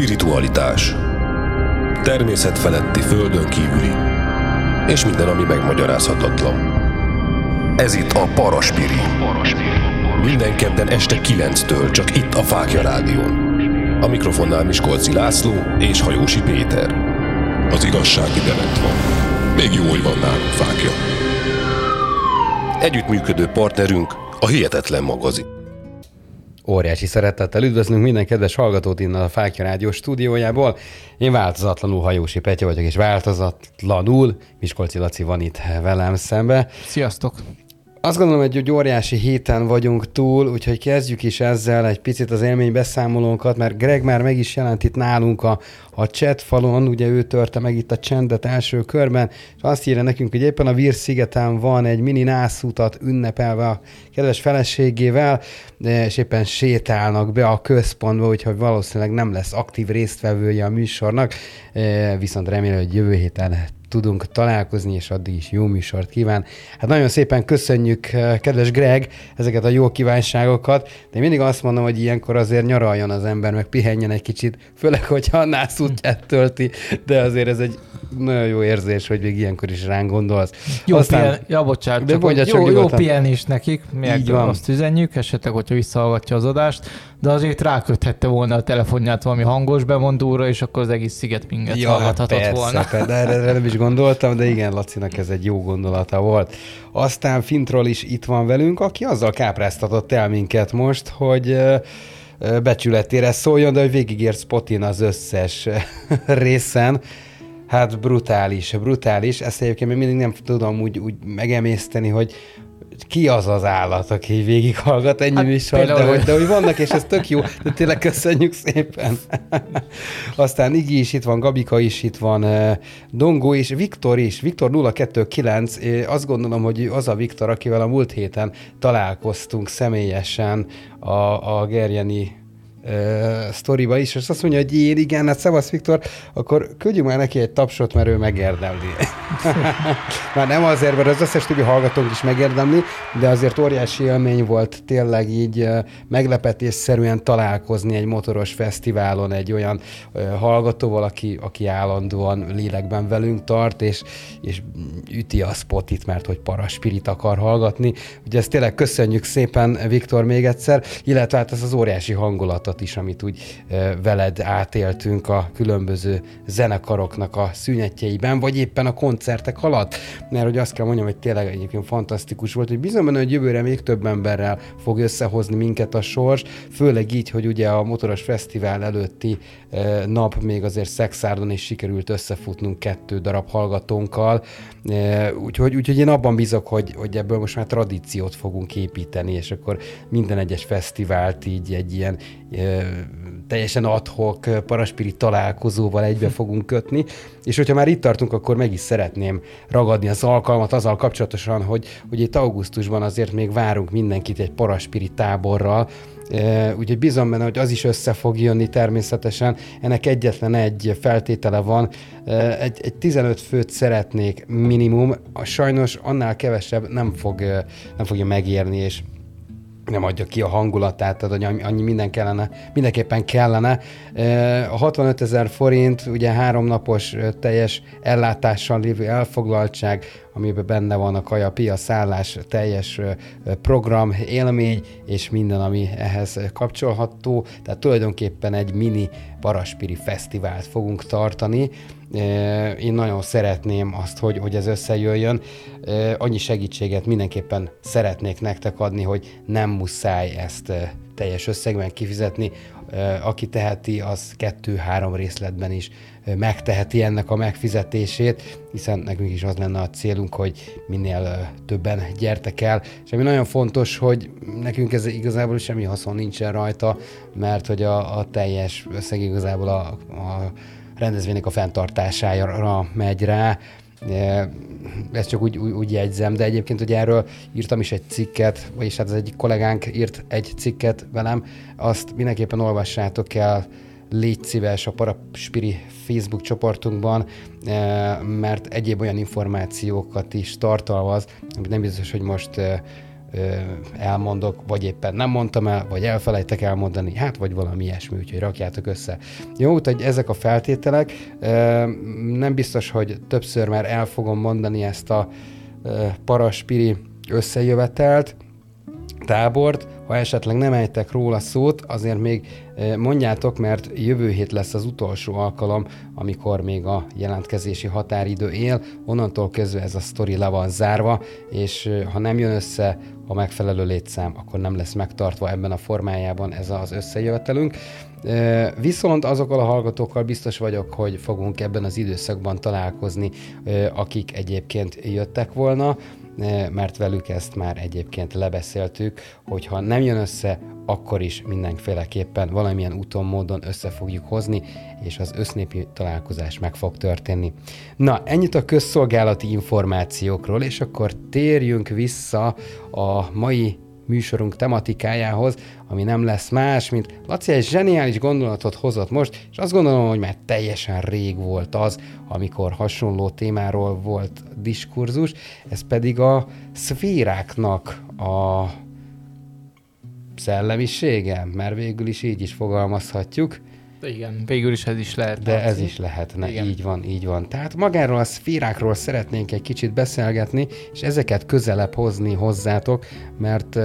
Spiritualitás. Természet feletti földön kívüli. És minden, ami megmagyarázhatatlan. Ez itt a Paraspiri. Minden kedden este 9-től csak itt a Fákja Rádión. A mikrofonnál Miskolci László és Hajósi Péter. Az igazság ide van. Még jó, hogy van nálunk Fákja. Együttműködő partnerünk a Hihetetlen magazin. Óriási szeretettel üdvözlünk minden kedves hallgatót innen a Fákja Rádió stúdiójából. Én változatlanul Hajósi Petya vagyok, és változatlanul Miskolci Laci van itt velem szembe. Sziasztok! Azt gondolom, hogy egy óriási héten vagyunk túl, úgyhogy kezdjük is ezzel egy picit az élménybeszámolónkat, mert Greg már meg is jelent itt nálunk a, a chat falon, ugye ő törte meg itt a csendet első körben, és azt írja nekünk, hogy éppen a Vír szigeten van egy mini nászutat ünnepelve a kedves feleségével, és éppen sétálnak be a központba, úgyhogy valószínűleg nem lesz aktív résztvevője a műsornak, viszont remélem, hogy jövő héten tudunk találkozni, és addig is jó műsort kíván. Hát nagyon szépen köszönjük, eh, kedves Greg, ezeket a jó kívánságokat, de én mindig azt mondom, hogy ilyenkor azért nyaraljon az ember, meg pihenjen egy kicsit, főleg, hogyha a nászútját tölti, de azért ez egy nagyon jó érzés, hogy még ilyenkor is ránk gondolsz. Jó Aztán, pihen, ja, bocsánat, de csak, csak jó, jó pihenés nekik, mi azt üzenjük, esetleg, hogyha visszahallgatja az adást, de azért ráköthette volna a telefonját valami hangos bemondóra, és akkor az egész sziget minget ja, hallgathatott persze, volna. Persze, erre, erre nem is gondoltam, de igen, Lacinak ez egy jó gondolata volt. Aztán Fintról is itt van velünk, aki azzal kápráztatott el minket most, hogy becsületére szóljon, de hogy végigért Spotin az összes részen. Hát brutális, brutális. Ezt egyébként még mindig nem tudom úgy, úgy megemészteni, hogy ki az az állat, aki végighallgat ennyi hát, műsor, de hogy, de hogy vannak, és ez tök jó, de tényleg köszönjük szépen. Aztán Igi is itt van, Gabika is itt van, Dongó is, Viktor is, Viktor 029, azt gondolom, hogy az a Viktor, akivel a múlt héten találkoztunk személyesen a, a Gerjeni uh, sztoriba is, és azt mondja, hogy én igen, hát Szevasz Viktor, akkor küldjünk már neki egy tapsot, mert ő megérdemli. már nem azért, mert az összes többi hallgatónk is megérdemli, de azért óriási élmény volt tényleg így uh, meglepetésszerűen találkozni egy motoros fesztiválon egy olyan uh, hallgatóval, aki, aki állandóan lélekben velünk tart, és, és üti a spotit, mert hogy paraspirit akar hallgatni. Ugye ezt tényleg köszönjük szépen, Viktor, még egyszer, illetve hát ez az óriási hangulat tapasztalatot is, amit úgy veled átéltünk a különböző zenekaroknak a szünetjeiben, vagy éppen a koncertek alatt. Mert hogy azt kell mondjam, hogy tényleg egyébként fantasztikus volt, hogy bizony benne, hogy jövőre még több emberrel fog összehozni minket a sors, főleg így, hogy ugye a Motoros Fesztivál előtti nap még azért Szexárdon is sikerült összefutnunk kettő darab hallgatónkkal, úgyhogy, úgyhogy én abban bízok, hogy, hogy ebből most már tradíciót fogunk építeni, és akkor minden egyes fesztivált így egy ilyen teljesen adhok paraspiri találkozóval egybe fogunk kötni, és hogyha már itt tartunk, akkor meg is szeretném ragadni az alkalmat azzal kapcsolatosan, hogy, hogy itt augusztusban azért még várunk mindenkit egy paraspiri táborral, Úgyhogy bízom benne, hogy az is össze fog jönni természetesen. Ennek egyetlen egy feltétele van, egy, egy 15 főt szeretnék minimum, sajnos annál kevesebb nem, fog, nem fogja megérni, és nem adja ki a hangulatát, tehát hogy annyi minden kellene, mindenképpen kellene. A 65 ezer forint, ugye háromnapos teljes ellátással lévő elfoglaltság, amiben benne van a kaja, pia, szállás, teljes program, élmény, és minden, ami ehhez kapcsolható. Tehát tulajdonképpen egy mini Paraspiri fesztivált fogunk tartani. Én nagyon szeretném azt, hogy, hogy ez összejöjjön. Annyi segítséget mindenképpen szeretnék nektek adni, hogy nem muszáj ezt teljes összegben kifizetni. Aki teheti, az kettő-három részletben is megteheti ennek a megfizetését, hiszen nekünk is az lenne a célunk, hogy minél többen gyertek el, és ami nagyon fontos, hogy nekünk ez igazából semmi haszon nincsen rajta, mert hogy a, a teljes összeg igazából a, a rendezvénynek a fenntartására megy rá, ezt csak úgy, úgy, úgy jegyzem, de egyébként hogy erről írtam is egy cikket, vagyis hát az egyik kollégánk írt egy cikket velem, azt mindenképpen olvassátok el, légy szíves a Paraspiri Facebook csoportunkban, mert egyéb olyan információkat is tartalmaz, amit nem biztos, hogy most elmondok, vagy éppen nem mondtam el, vagy elfelejtek elmondani, hát vagy valami ilyesmi, úgyhogy rakjátok össze. Jó, úgyhogy ezek a feltételek. Nem biztos, hogy többször már el fogom mondani ezt a paraspiri összejövetelt, tábort, ha esetleg nem ejtek róla szót, azért még mondjátok, mert jövő hét lesz az utolsó alkalom, amikor még a jelentkezési határidő él, onnantól kezdve ez a sztori le van zárva, és ha nem jön össze a megfelelő létszám, akkor nem lesz megtartva ebben a formájában ez az összejövetelünk. Viszont azokkal a hallgatókkal biztos vagyok, hogy fogunk ebben az időszakban találkozni, akik egyébként jöttek volna, mert velük ezt már egyébként lebeszéltük, hogy ha nem jön össze, akkor is mindenféleképpen valamilyen úton, módon össze fogjuk hozni, és az össznépi találkozás meg fog történni. Na, ennyit a közszolgálati információkról, és akkor térjünk vissza a mai műsorunk tematikájához, ami nem lesz más, mint Laci egy zseniális gondolatot hozott most, és azt gondolom, hogy már teljesen rég volt az, amikor hasonló témáról volt diskurzus, ez pedig a szféráknak a szellemisége, mert végül is így is fogalmazhatjuk. Igen, végül is ez is lehet. De ez is lehetne, Igen. így van, így van. Tehát magáról a szférákról szeretnénk egy kicsit beszélgetni, és ezeket közelebb hozni hozzátok, mert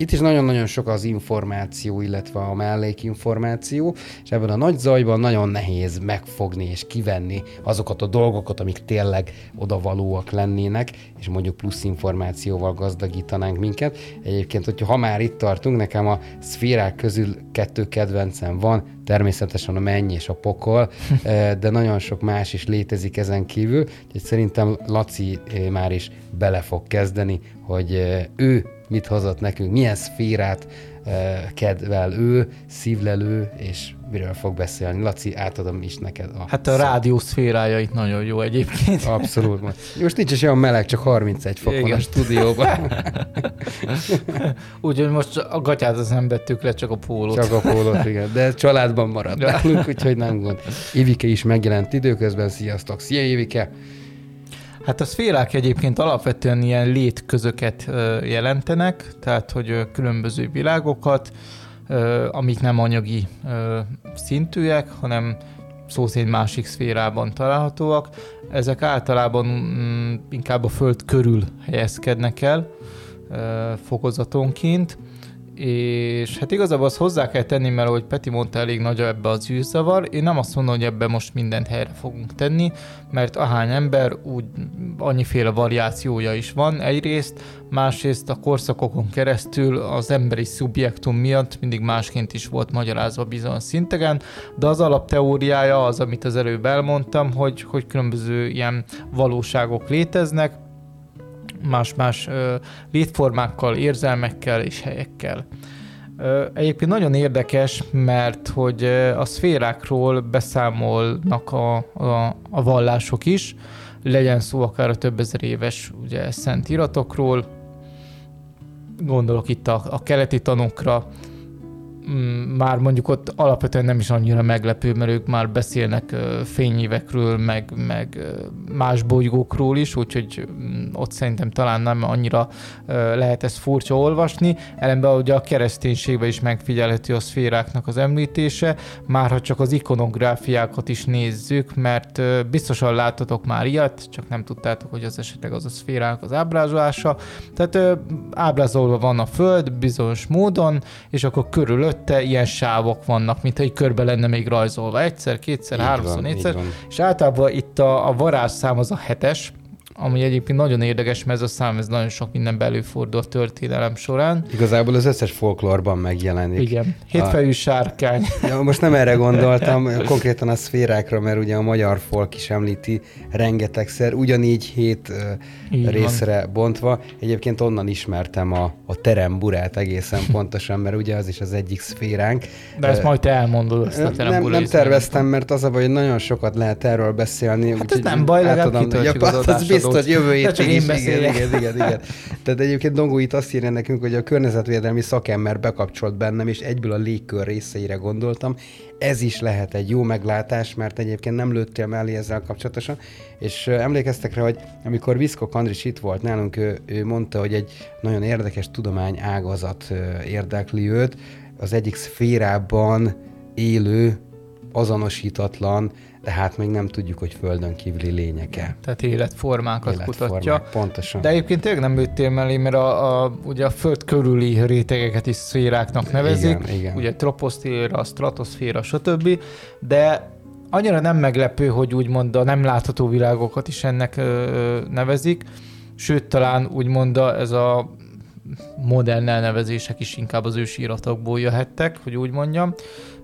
itt is nagyon-nagyon sok az információ, illetve a mellékinformáció, és ebben a nagy zajban nagyon nehéz megfogni és kivenni azokat a dolgokat, amik tényleg odavalóak lennének, és mondjuk plusz információval gazdagítanánk minket. Egyébként, hogyha ha már itt tartunk, nekem a szférák közül kettő kedvencem van, természetesen a menny és a pokol, eh, de nagyon sok más is létezik ezen kívül, úgyhogy szerintem Laci eh, már is bele fog kezdeni, hogy eh, ő mit hozott nekünk, milyen szférát kedvel ő, szívlelő, és miről fog beszélni. Laci, átadom is neked a Hát a szó. rádió szférája itt nagyon jó egyébként. Abszolút. Most nincs is olyan meleg, csak 31 fok Igen. van a stúdióban. úgyhogy most a gatyát az nem vettük le, csak a pólót. Csak a pólót, igen. De családban maradt nálunk, úgyhogy nem gond. Ivike is megjelent időközben. Sziasztok! Szia, Ivike! Hát a szférák egyébként alapvetően ilyen létközöket jelentenek, tehát hogy különböző világokat, amik nem anyagi szintűek, hanem szó szerint másik szférában találhatóak. Ezek általában mm, inkább a Föld körül helyezkednek el fokozatonként, és hát igazából azt hozzá kell tenni, mert ahogy Peti mondta, elég nagy ebbe az űrzavar. Én nem azt mondom, hogy ebbe most mindent helyre fogunk tenni, mert ahány ember úgy annyiféle variációja is van egyrészt, másrészt a korszakokon keresztül az emberi szubjektum miatt mindig másként is volt magyarázva bizonyos szintegen, de az alapteóriája az, amit az előbb elmondtam, hogy, hogy különböző ilyen valóságok léteznek, más-más létformákkal, érzelmekkel és helyekkel. Egyébként nagyon érdekes, mert hogy a szférákról beszámolnak a, a, a vallások is, legyen szó akár a több ezer éves ugye, szent iratokról, gondolok itt a, a keleti tanokra, már mondjuk ott alapvetően nem is annyira meglepő, mert ők már beszélnek fényévekről, meg, meg más bolygókról is, úgyhogy mm, ott szerintem talán nem annyira lehet ezt furcsa olvasni. Ellenben ugye a kereszténységben is megfigyelhető a szféráknak az említése, már ha csak az ikonográfiákat is nézzük, mert biztosan láttatok már ilyet, csak nem tudtátok, hogy az esetleg az a szférák az ábrázolása. Tehát ábrázolva van a Föld bizonyos módon, és akkor körülött körülötte ilyen sávok vannak, mint egy körbe lenne még rajzolva. Egyszer, kétszer, így háromszor, van, négyszer. És általában itt a, a varázsszám az a hetes, ami egyébként nagyon érdekes, mert ez a szám ez nagyon sok minden belőfordul a történelem során. Igazából az összes folklórban megjelenik. Igen, hétfejű a... sárkány. Ja, most nem erre gondoltam, konkrétan a szférákra, mert ugye a magyar folk is említi rengetegszer, ugyanígy hét Így részre van. bontva. Egyébként onnan ismertem a, a teremburát egészen pontosan, mert ugye az is az egyik szféránk. De ezt majd te elmondod, ezt a Nem, nem terveztem, mert az a baj, hogy nagyon sokat lehet erről beszélni. Hát ez nem baj, legalább kitöltjük az Biztos, jövő héten is. Igen, igen, igen, igen. Tehát egyébként Dongó itt azt írja nekünk, hogy a környezetvédelmi szakember bekapcsolt bennem, és egyből a légkör részeire gondoltam. Ez is lehet egy jó meglátás, mert egyébként nem lőttél mellé ezzel kapcsolatosan. És emlékeztek rá, hogy amikor Viszkok Andris itt volt nálunk, ő, ő mondta, hogy egy nagyon érdekes tudomány ágazat érdekli őt, az egyik szférában élő, azonosítatlan, de hát még nem tudjuk, hogy földön kívüli lényeke. Tehát életformákat életformák, kutatja. Pontosan. De egyébként tényleg nem lőttél mellé, mert a, a, ugye a föld körüli rétegeket is szféráknak nevezik. Igen, igen. Ugye troposzféra, stratoszféra, stb. De annyira nem meglepő, hogy úgymond a nem látható világokat is ennek ö, nevezik. Sőt, talán úgymond a, ez a modern elnevezések is inkább az ősiratokból jöhettek, hogy úgy mondjam.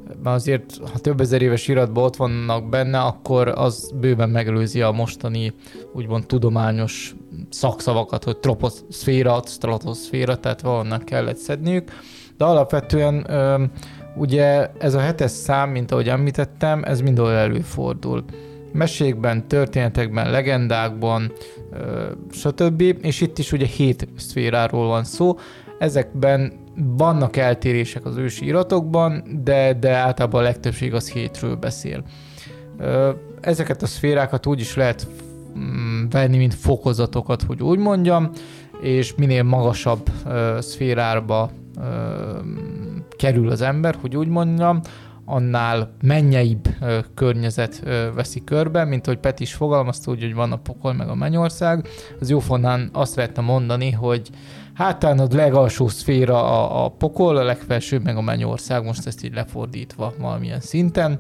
Mert azért, ha több ezer éves iratban ott vannak benne, akkor az bőven megelőzi a mostani úgymond tudományos szakszavakat, hogy troposzféra, stratoszféra, tehát valonnan kellett szedniük. De alapvetően ugye ez a hetes szám, mint ahogy említettem, ez mindenhol előfordul mesékben, történetekben, legendákban, stb. És itt is ugye hét szféráról van szó. Ezekben vannak eltérések az ősi iratokban, de, de általában a legtöbbség az hétről beszél. Ezeket a szférákat úgy is lehet mm, venni, mint fokozatokat, hogy úgy mondjam, és minél magasabb szférárba kerül az ember, hogy úgy mondjam, annál mennyeibb környezet veszi körbe, mint hogy Pet is fogalmazta, úgy, hogy van a pokol meg a mennyország. Az jófonán azt lehetne mondani, hogy hát a legalsó szféra a, a pokol, a legfelsőbb meg a mennyország, most ezt így lefordítva valamilyen szinten.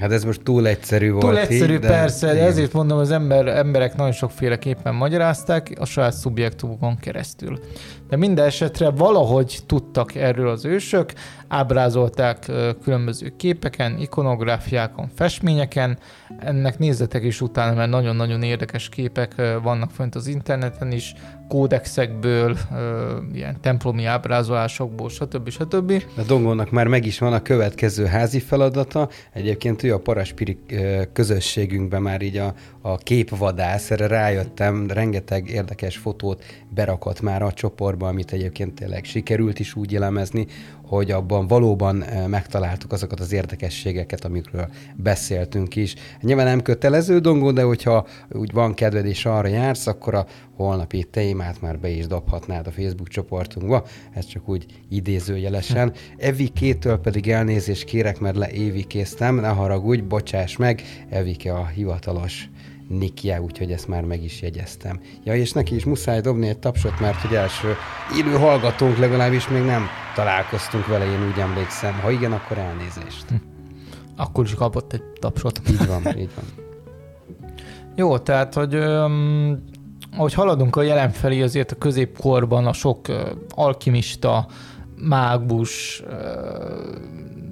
Hát ez most túl egyszerű volt. Túl egyszerű, így, de... persze, de ezért mondom, az ember, emberek nagyon sokféleképpen magyarázták a saját szubjektumukon keresztül. De minden esetre valahogy tudtak erről az ősök, ábrázolták különböző képeken, ikonográfiákon, festményeken. Ennek nézzetek is utána, mert nagyon-nagyon érdekes képek vannak fönt az interneten is, kódexekből, ilyen templomi ábrázolásokból, stb. stb. A Dongónak már meg is van a következő házi feladata. Egyébként ő a Paraspiri közösségünkben már így a, a képvadász, erre rájöttem, rengeteg érdekes fotót berakott már a csoportba, amit egyébként tényleg sikerült is úgy elemezni, hogy abban valóban eh, megtaláltuk azokat az érdekességeket, amikről beszéltünk is. Nyilván nem kötelező dongó, de hogyha úgy van kedved és arra jársz, akkor a holnapi témát már be is dobhatnád a Facebook csoportunkba, ez csak úgy idézőjelesen. Evikétől pedig elnézést kérek, mert leévikéztem, ne haragudj, bocsáss meg, Evike a hivatalos Nikje, úgyhogy ezt már meg is jegyeztem. Ja, és neki is muszáj dobni egy tapsot, mert hogy első élő hallgatónk legalábbis még nem találkoztunk vele, én úgy emlékszem. Ha igen, akkor elnézést. Hm. Akkor is kapott egy tapsot. Így van, így van. Jó, tehát, hogy öm, ahogy haladunk a jelen felé, azért a középkorban a sok ö, alkimista, mágus,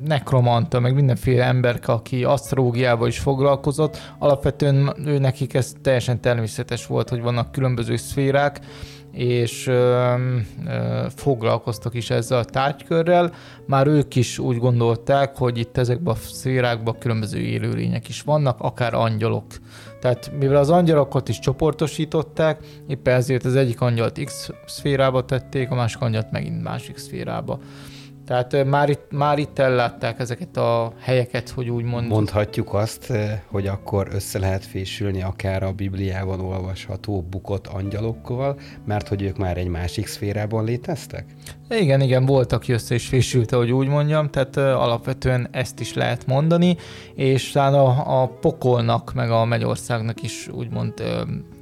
nekromanta, meg mindenféle ember, aki asztrógiával is foglalkozott, alapvetően ő nekik ez teljesen természetes volt, hogy vannak különböző szférák, és ö, ö, foglalkoztak is ezzel a tárgykörrel. Már ők is úgy gondolták, hogy itt ezekben a szférákban különböző élőlények is vannak, akár angyalok. Tehát mivel az angyalokat is csoportosították, éppen ezért az egyik angyalt X szférába tették, a másik angyalt megint másik szférába. Tehát már itt, már itt ellátták ezeket a helyeket, hogy úgy mondjuk. Mondhatjuk azt, hogy akkor össze lehet fésülni akár a Bibliában olvasható bukott angyalokkal, mert hogy ők már egy másik szférában léteztek? Igen, igen, voltak össze is fésült, hogy úgy mondjam, tehát alapvetően ezt is lehet mondani, és talán a, a pokolnak, meg a Megyországnak is úgymond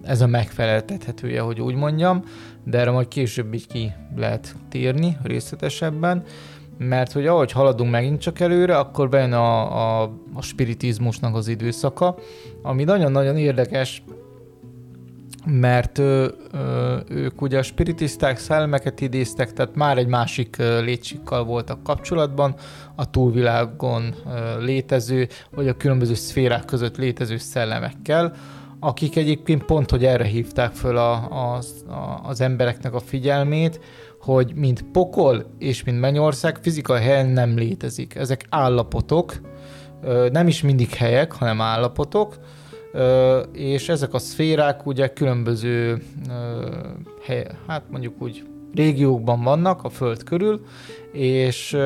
ez a megfeleltethetője, hogy úgy mondjam, de erre majd később így ki lehet térni részletesebben mert hogy ahogy haladunk megint csak előre, akkor bejön a, a, a spiritizmusnak az időszaka, ami nagyon-nagyon érdekes, mert ö, ö, ők ugye a spiritiszták szellemeket idéztek, tehát már egy másik létsikkal voltak kapcsolatban, a túlvilágon ö, létező, vagy a különböző szférák között létező szellemekkel, akik egyébként pont, hogy erre hívták föl a, a, a, az embereknek a figyelmét, hogy mind pokol és mind mennyország fizikai helyen nem létezik. Ezek állapotok, nem is mindig helyek, hanem állapotok, és ezek a szférák ugye különböző, hely, hát mondjuk úgy régiókban vannak a Föld körül, és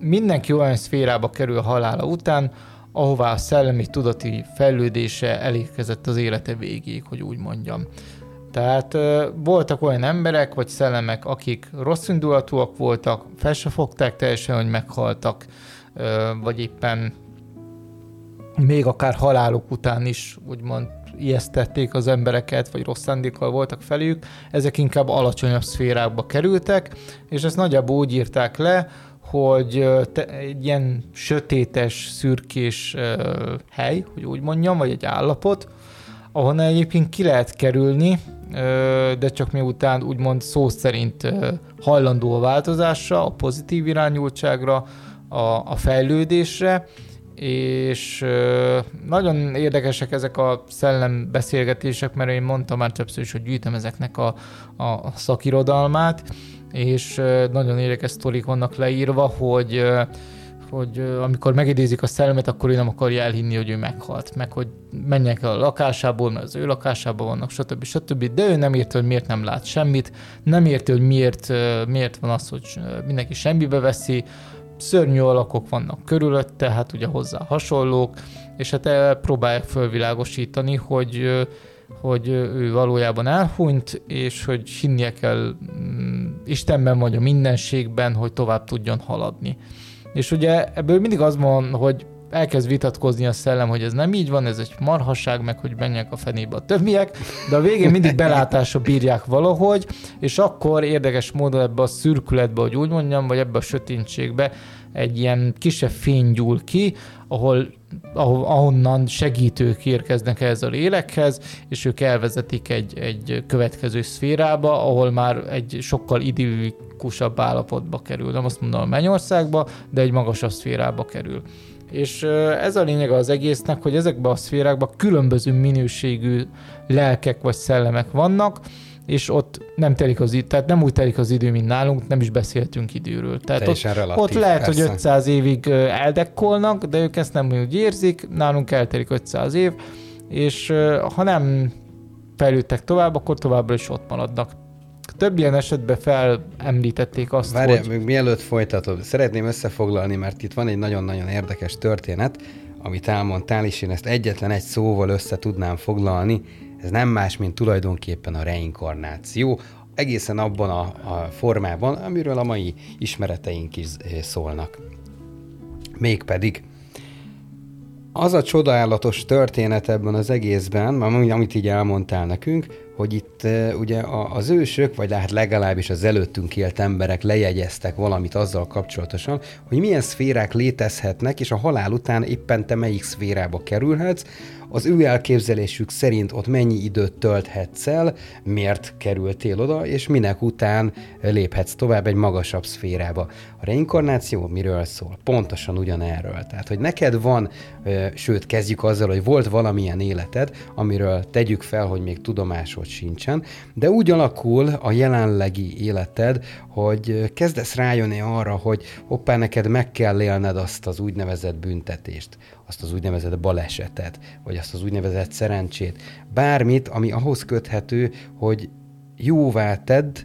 mindenki olyan szférába kerül halála után, ahová a szellemi tudati fejlődése elérkezett az élete végéig, hogy úgy mondjam. Tehát voltak olyan emberek, vagy szellemek, akik rossz indulatúak voltak, fel se fogták teljesen, hogy meghaltak, vagy éppen még akár haláluk után is úgymond ijesztették az embereket, vagy rossz szándékkal voltak felük, ezek inkább alacsonyabb szférákba kerültek, és ezt nagyjából úgy írták le, hogy te, egy ilyen sötétes, szürkés uh, hely, hogy úgy mondjam, vagy egy állapot, ahonnan egyébként ki lehet kerülni, de csak miután úgymond szó szerint hajlandó a változásra, a pozitív irányultságra, a, a fejlődésre, és nagyon érdekesek ezek a szellem beszélgetések, mert én mondtam már többször is, hogy gyűjtöm ezeknek a, a szakirodalmát, és nagyon érdekes sztorik vannak leírva, hogy hogy amikor megidézik a szellemet, akkor ő nem akarja elhinni, hogy ő meghalt, meg hogy menjek el a lakásából, mert az ő lakásában vannak, stb. stb. De ő nem érti, hogy miért nem lát semmit, nem érti, hogy miért, miért van az, hogy mindenki semmibe veszi, szörnyű alakok vannak körülötte, hát ugye hozzá hasonlók, és hát próbálják fölvilágosítani, hogy hogy ő valójában elhunyt, és hogy hinnie kell mm, Istenben vagy a mindenségben, hogy tovább tudjon haladni. És ugye ebből mindig az van, hogy elkezd vitatkozni a szellem, hogy ez nem így van, ez egy marhasság, meg hogy menjek a fenébe a többiek, de a végén mindig belátásra bírják valahogy, és akkor érdekes módon ebbe a szürkületbe, hogy úgy mondjam, vagy ebbe a sötétségbe egy ilyen kisebb fény gyúl ki, ahol ahonnan segítők érkeznek ehhez a lélekhez, és ők elvezetik egy, egy következő szférába, ahol már egy sokkal idillikusabb állapotba kerül. Nem azt mondom a mennyországba, de egy magasabb szférába kerül. És ez a lényeg az egésznek, hogy ezekben a szférákban különböző minőségű lelkek vagy szellemek vannak, és ott nem telik az idő, tehát nem úgy telik az idő, mint nálunk, nem is beszéltünk időről. Tehát ott, relatív, ott lehet, persze. hogy 500 évig eldekkolnak, de ők ezt nem úgy érzik, nálunk eltelik 500 év, és ha nem fejlődtek tovább, akkor továbbra is ott maradnak. Több ilyen esetben felemlítették azt, Várj, hogy... még mielőtt folytatod, szeretném összefoglalni, mert itt van egy nagyon-nagyon érdekes történet, amit elmondtál, és én ezt egyetlen egy szóval össze tudnám foglalni, ez nem más, mint tulajdonképpen a reinkarnáció, egészen abban a, a formában, amiről a mai ismereteink is eh, szólnak. Mégpedig az a csodálatos történet ebben az egészben, amit így elmondtál nekünk, hogy itt uh, ugye az ősök, vagy hát legalábbis az előttünk élt emberek lejegyeztek valamit azzal kapcsolatosan, hogy milyen szférák létezhetnek, és a halál után éppen te melyik szférába kerülhetsz, az ő elképzelésük szerint ott mennyi időt tölthetsz el, miért kerültél oda, és minek után léphetsz tovább egy magasabb szférába. A reinkarnáció miről szól? Pontosan ugyanerről. Tehát, hogy neked van, sőt, kezdjük azzal, hogy volt valamilyen életed, amiről tegyük fel, hogy még tudomásod sincsen, de úgy alakul a jelenlegi életed, hogy kezdesz rájönni arra, hogy hoppá, neked meg kell élned azt az úgynevezett büntetést, azt az úgynevezett balesetet, vagy azt az úgynevezett szerencsét. Bármit, ami ahhoz köthető, hogy jóvá tedd,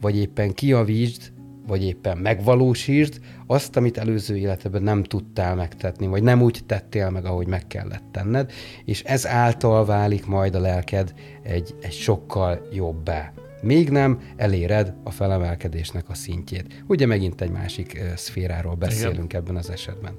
vagy éppen kiavítsd, vagy éppen megvalósítsd azt, amit előző életedben nem tudtál megtetni, vagy nem úgy tettél meg, ahogy meg kellett tenned, és ez által válik majd a lelked egy, egy sokkal jobbá. Még nem eléred a felemelkedésnek a szintjét. Ugye megint egy másik szféráról beszélünk Igen. ebben az esetben.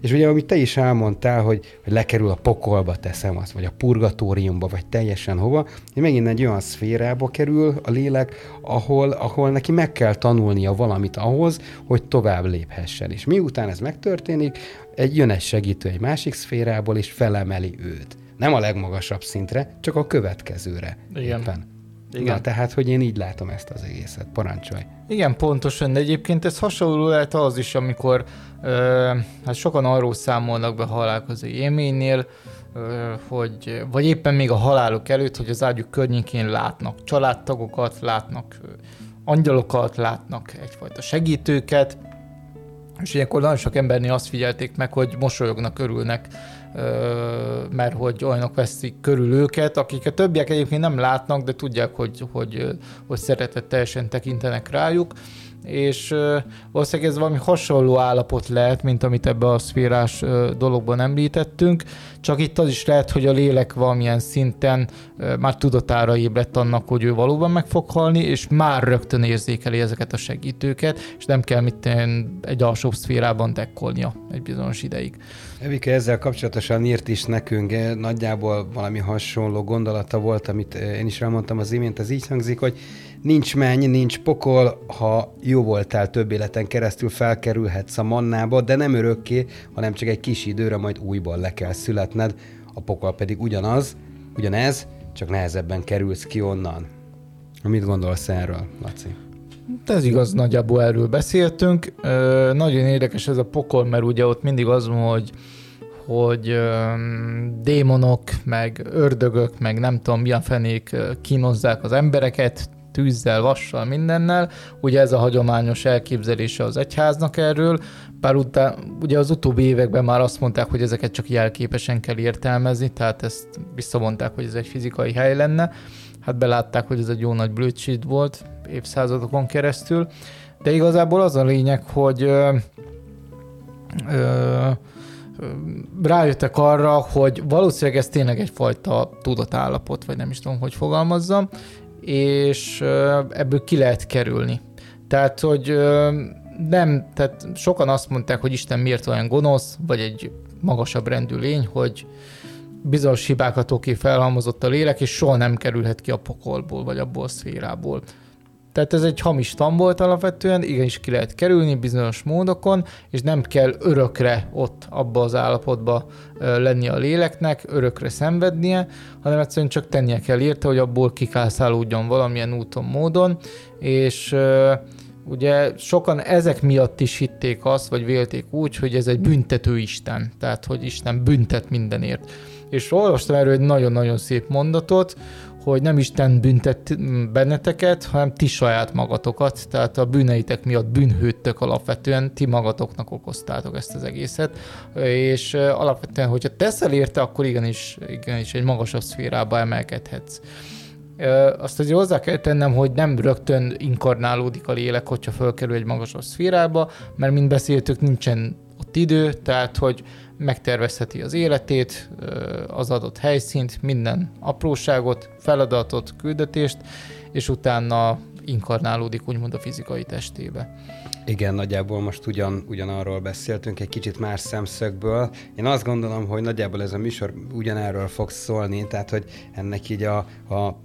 És ugye, amit te is elmondtál, hogy, hogy lekerül a pokolba, teszem azt, vagy a purgatóriumba, vagy teljesen hova, hogy megint egy olyan szférába kerül a lélek, ahol, ahol neki meg kell tanulnia valamit ahhoz, hogy tovább léphessen. És miután ez megtörténik, egy jön egy segítő egy másik szférából, és felemeli őt. Nem a legmagasabb szintre, csak a következőre. Igen. Éppen. Igen. Na, tehát, hogy én így látom ezt az egészet. Parancsolj. Igen, pontosan, de egyébként ez hasonló lehet az is, amikor ö, hát sokan arról számolnak be halálkozó élménynél, ö, hogy, vagy éppen még a haláluk előtt, hogy az ágyuk környékén látnak családtagokat, látnak angyalokat, látnak egyfajta segítőket, És ilyenkor nagyon sok embernél azt figyelték meg, hogy mosolyognak, örülnek, mert hogy olyanok veszik körül őket, akiket többiek egyébként nem látnak, de tudják, hogy, hogy, hogy szeretetteljesen tekintenek rájuk. És valószínűleg ez valami hasonló állapot lehet, mint amit ebbe a szférás dologban említettünk, csak itt az is lehet, hogy a lélek valamilyen szinten már tudatára ébredt annak, hogy ő valóban meg fog halni, és már rögtön érzékeli ezeket a segítőket, és nem kell mit egy alsóbb szférában dekkolnia egy bizonyos ideig. Evike ezzel kapcsolatosan írt is nekünk, eh, nagyjából valami hasonló gondolata volt, amit eh, én is elmondtam az imént, az így hangzik, hogy nincs menny, nincs pokol, ha jó voltál több életen keresztül felkerülhetsz a mannába, de nem örökké, hanem csak egy kis időre majd újból le kell születned, a pokol pedig ugyanaz, ugyanez, csak nehezebben kerülsz ki onnan. Mit gondolsz erről, Laci? Ez igaz, nagyjából erről beszéltünk. Ö, nagyon érdekes ez a pokol, mert ugye ott mindig az van, hogy hogy ö, démonok, meg ördögök, meg nem tudom milyen fenék kínozzák az embereket, tűzzel, vassal, mindennel. Ugye ez a hagyományos elképzelése az egyháznak erről, bár után, ugye az utóbbi években már azt mondták, hogy ezeket csak jelképesen kell értelmezni, tehát ezt visszavonták, hogy ez egy fizikai hely lenne. Hát belátták, hogy ez egy jó nagy blödség volt évszázadokon keresztül, de igazából az a lényeg, hogy ö, ö, rájöttek arra, hogy valószínűleg ez tényleg egyfajta tudatállapot, vagy nem is tudom, hogy fogalmazzam, és ebből ki lehet kerülni. Tehát, hogy nem, tehát sokan azt mondták, hogy Isten miért olyan gonosz, vagy egy magasabb rendű lény, hogy bizonyos hibákat oké felhalmozott a lélek, és soha nem kerülhet ki a pokolból, vagy abból a szférából. Tehát ez egy hamis tan volt alapvetően, igenis ki lehet kerülni bizonyos módokon, és nem kell örökre ott abba az állapotba lenni a léleknek, örökre szenvednie, hanem egyszerűen csak tennie kell érte, hogy abból kikászálódjon valamilyen úton, módon, és ugye sokan ezek miatt is hitték azt, vagy vélték úgy, hogy ez egy büntető Isten, tehát hogy Isten büntet mindenért. És olvastam erről egy nagyon-nagyon szép mondatot, hogy nem Isten büntet benneteket, hanem ti saját magatokat, tehát a bűneitek miatt bűnhődtök alapvetően, ti magatoknak okoztátok ezt az egészet, és alapvetően, hogyha teszel érte, akkor igenis, igenis egy magasabb szférába emelkedhetsz. Azt azért hozzá kell tennem, hogy nem rögtön inkarnálódik a lélek, hogyha fölkerül egy magasabb szférába, mert mint beszéltük, nincsen ott idő, tehát hogy megtervezheti az életét, az adott helyszínt, minden apróságot, feladatot, küldetést, és utána inkarnálódik úgymond a fizikai testébe. Igen, nagyjából most ugyan, ugyanarról beszéltünk, egy kicsit más szemszögből. Én azt gondolom, hogy nagyjából ez a műsor ugyanerről fog szólni, tehát hogy ennek így a, a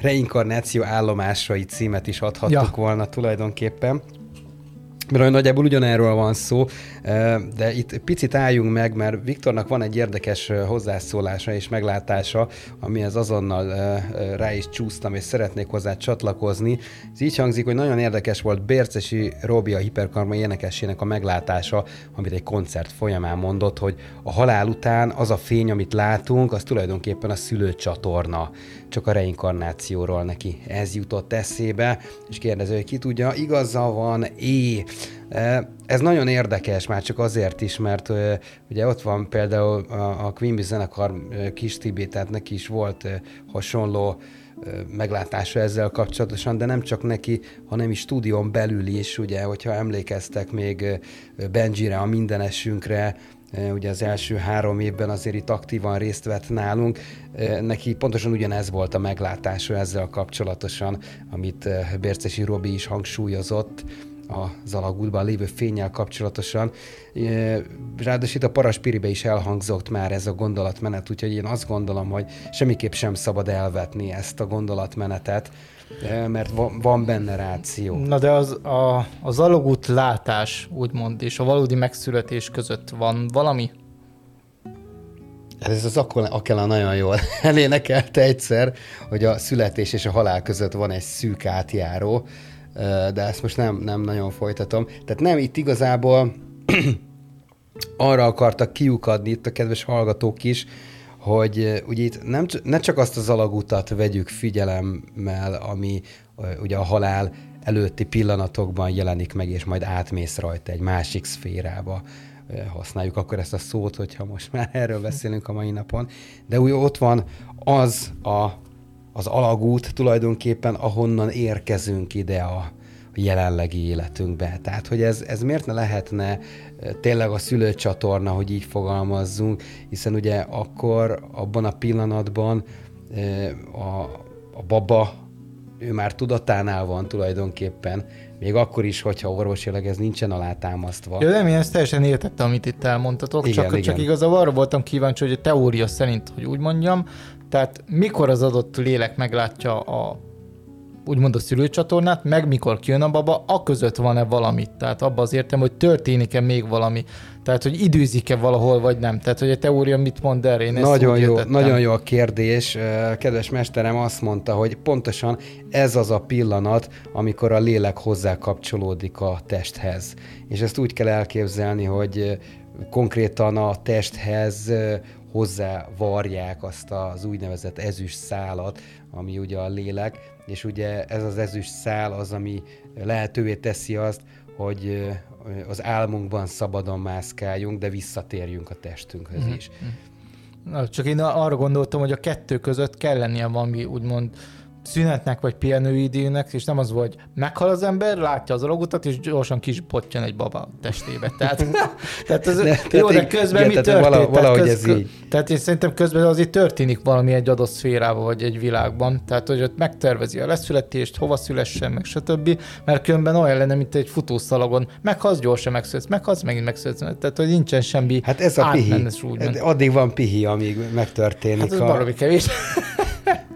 reinkarnáció állomásai címet is adhattuk ja. volna tulajdonképpen mert nagyjából ugyanerről van szó, de itt picit álljunk meg, mert Viktornak van egy érdekes hozzászólása és meglátása, amihez azonnal rá is csúsztam, és szeretnék hozzá csatlakozni. Ez így hangzik, hogy nagyon érdekes volt Bércesi Robi a hiperkarma énekesének a meglátása, amit egy koncert folyamán mondott, hogy a halál után az a fény, amit látunk, az tulajdonképpen a szülőcsatorna csak a reinkarnációról neki ez jutott eszébe, és kérdező, hogy ki tudja, igaza van, é. E, ez nagyon érdekes, már csak azért is, mert ugye ott van például a, Queen Bee zenekar Kis Tibé, tehát neki is volt hasonló meglátása ezzel kapcsolatosan, de nem csak neki, hanem is stúdión belül is, ugye, hogyha emlékeztek még Benjire, a mindenesünkre, ugye az első három évben azért itt aktívan részt vett nálunk. Neki pontosan ugyanez volt a meglátása ezzel kapcsolatosan, amit Bércesi Robi is hangsúlyozott, az alagútban lévő fényel kapcsolatosan. Ráadásul itt a Paraspiribe is elhangzott már ez a gondolatmenet, úgyhogy én azt gondolom, hogy semmiképp sem szabad elvetni ezt a gondolatmenetet, mert van benne ráció. Na de az, a, az alagút látás, úgymond, és a valódi megszületés között van valami? Ez az Akela nagyon jól elénekelte egyszer, hogy a születés és a halál között van egy szűk átjáró, de ezt most nem, nem nagyon folytatom. Tehát nem, itt igazából arra akartak kiukadni itt a kedves hallgatók is, hogy ugye itt nem, ne csak azt az alagutat vegyük figyelemmel, ami ugye a halál előtti pillanatokban jelenik meg, és majd átmész rajta egy másik szférába használjuk akkor ezt a szót, hogyha most már erről beszélünk a mai napon. De úgy ott van az a, az alagút tulajdonképpen, ahonnan érkezünk ide a, jelenlegi életünkbe. Tehát, hogy ez, ez miért ne lehetne tényleg a szülőcsatorna, hogy így fogalmazzunk, hiszen ugye akkor abban a pillanatban a, a baba, ő már tudatánál van tulajdonképpen, még akkor is, hogyha orvosilag ez nincsen alátámasztva. Ja, nem, én ezt teljesen értettem, amit itt elmondtatok, igen, csak, igen. csak igazából arra voltam kíváncsi, hogy a teória szerint, hogy úgy mondjam, tehát mikor az adott lélek meglátja a úgymond a szülőcsatornát, meg mikor kijön a baba, a között van-e valami. Tehát abban az értem, hogy történik-e még valami. Tehát, hogy időzik-e valahol, vagy nem. Tehát, hogy a teória mit mond erre? Én nagyon, jó, nagyon jó a kérdés. Kedves mesterem azt mondta, hogy pontosan ez az a pillanat, amikor a lélek hozzá kapcsolódik a testhez. És ezt úgy kell elképzelni, hogy konkrétan a testhez hozzá varják azt az úgynevezett ezüst szálat, ami ugye a lélek, és ugye ez az ezüst szál az, ami lehetővé teszi azt, hogy az álmunkban szabadon mászkáljunk, de visszatérjünk a testünkhöz mm-hmm. is. Na, csak én arra gondoltam, hogy a kettő között kell lennie valami úgymond szünetnek vagy pihenőidőnek, és nem az volt, meghal az ember, látja az alagutat, és gyorsan kis pottyan egy baba testébe. Tehát, tehát az, de, jó, de közben igen, mi történt? Vala, valahogy tehát, köz, ez így. Tehát én szerintem közben azért történik valami egy adott szférában, vagy egy világban. Tehát, hogy ott megtervezi a leszületést, hova szülessen, meg stb. Mert különben olyan lenne, mint egy futószalagon. Meghalsz, gyorsan megszületsz, meghalsz, megint megszületsz. Tehát, hogy nincsen semmi Hát ez a pihi. Addig van pihi, amíg megtörténik. Hát ez a... kevés.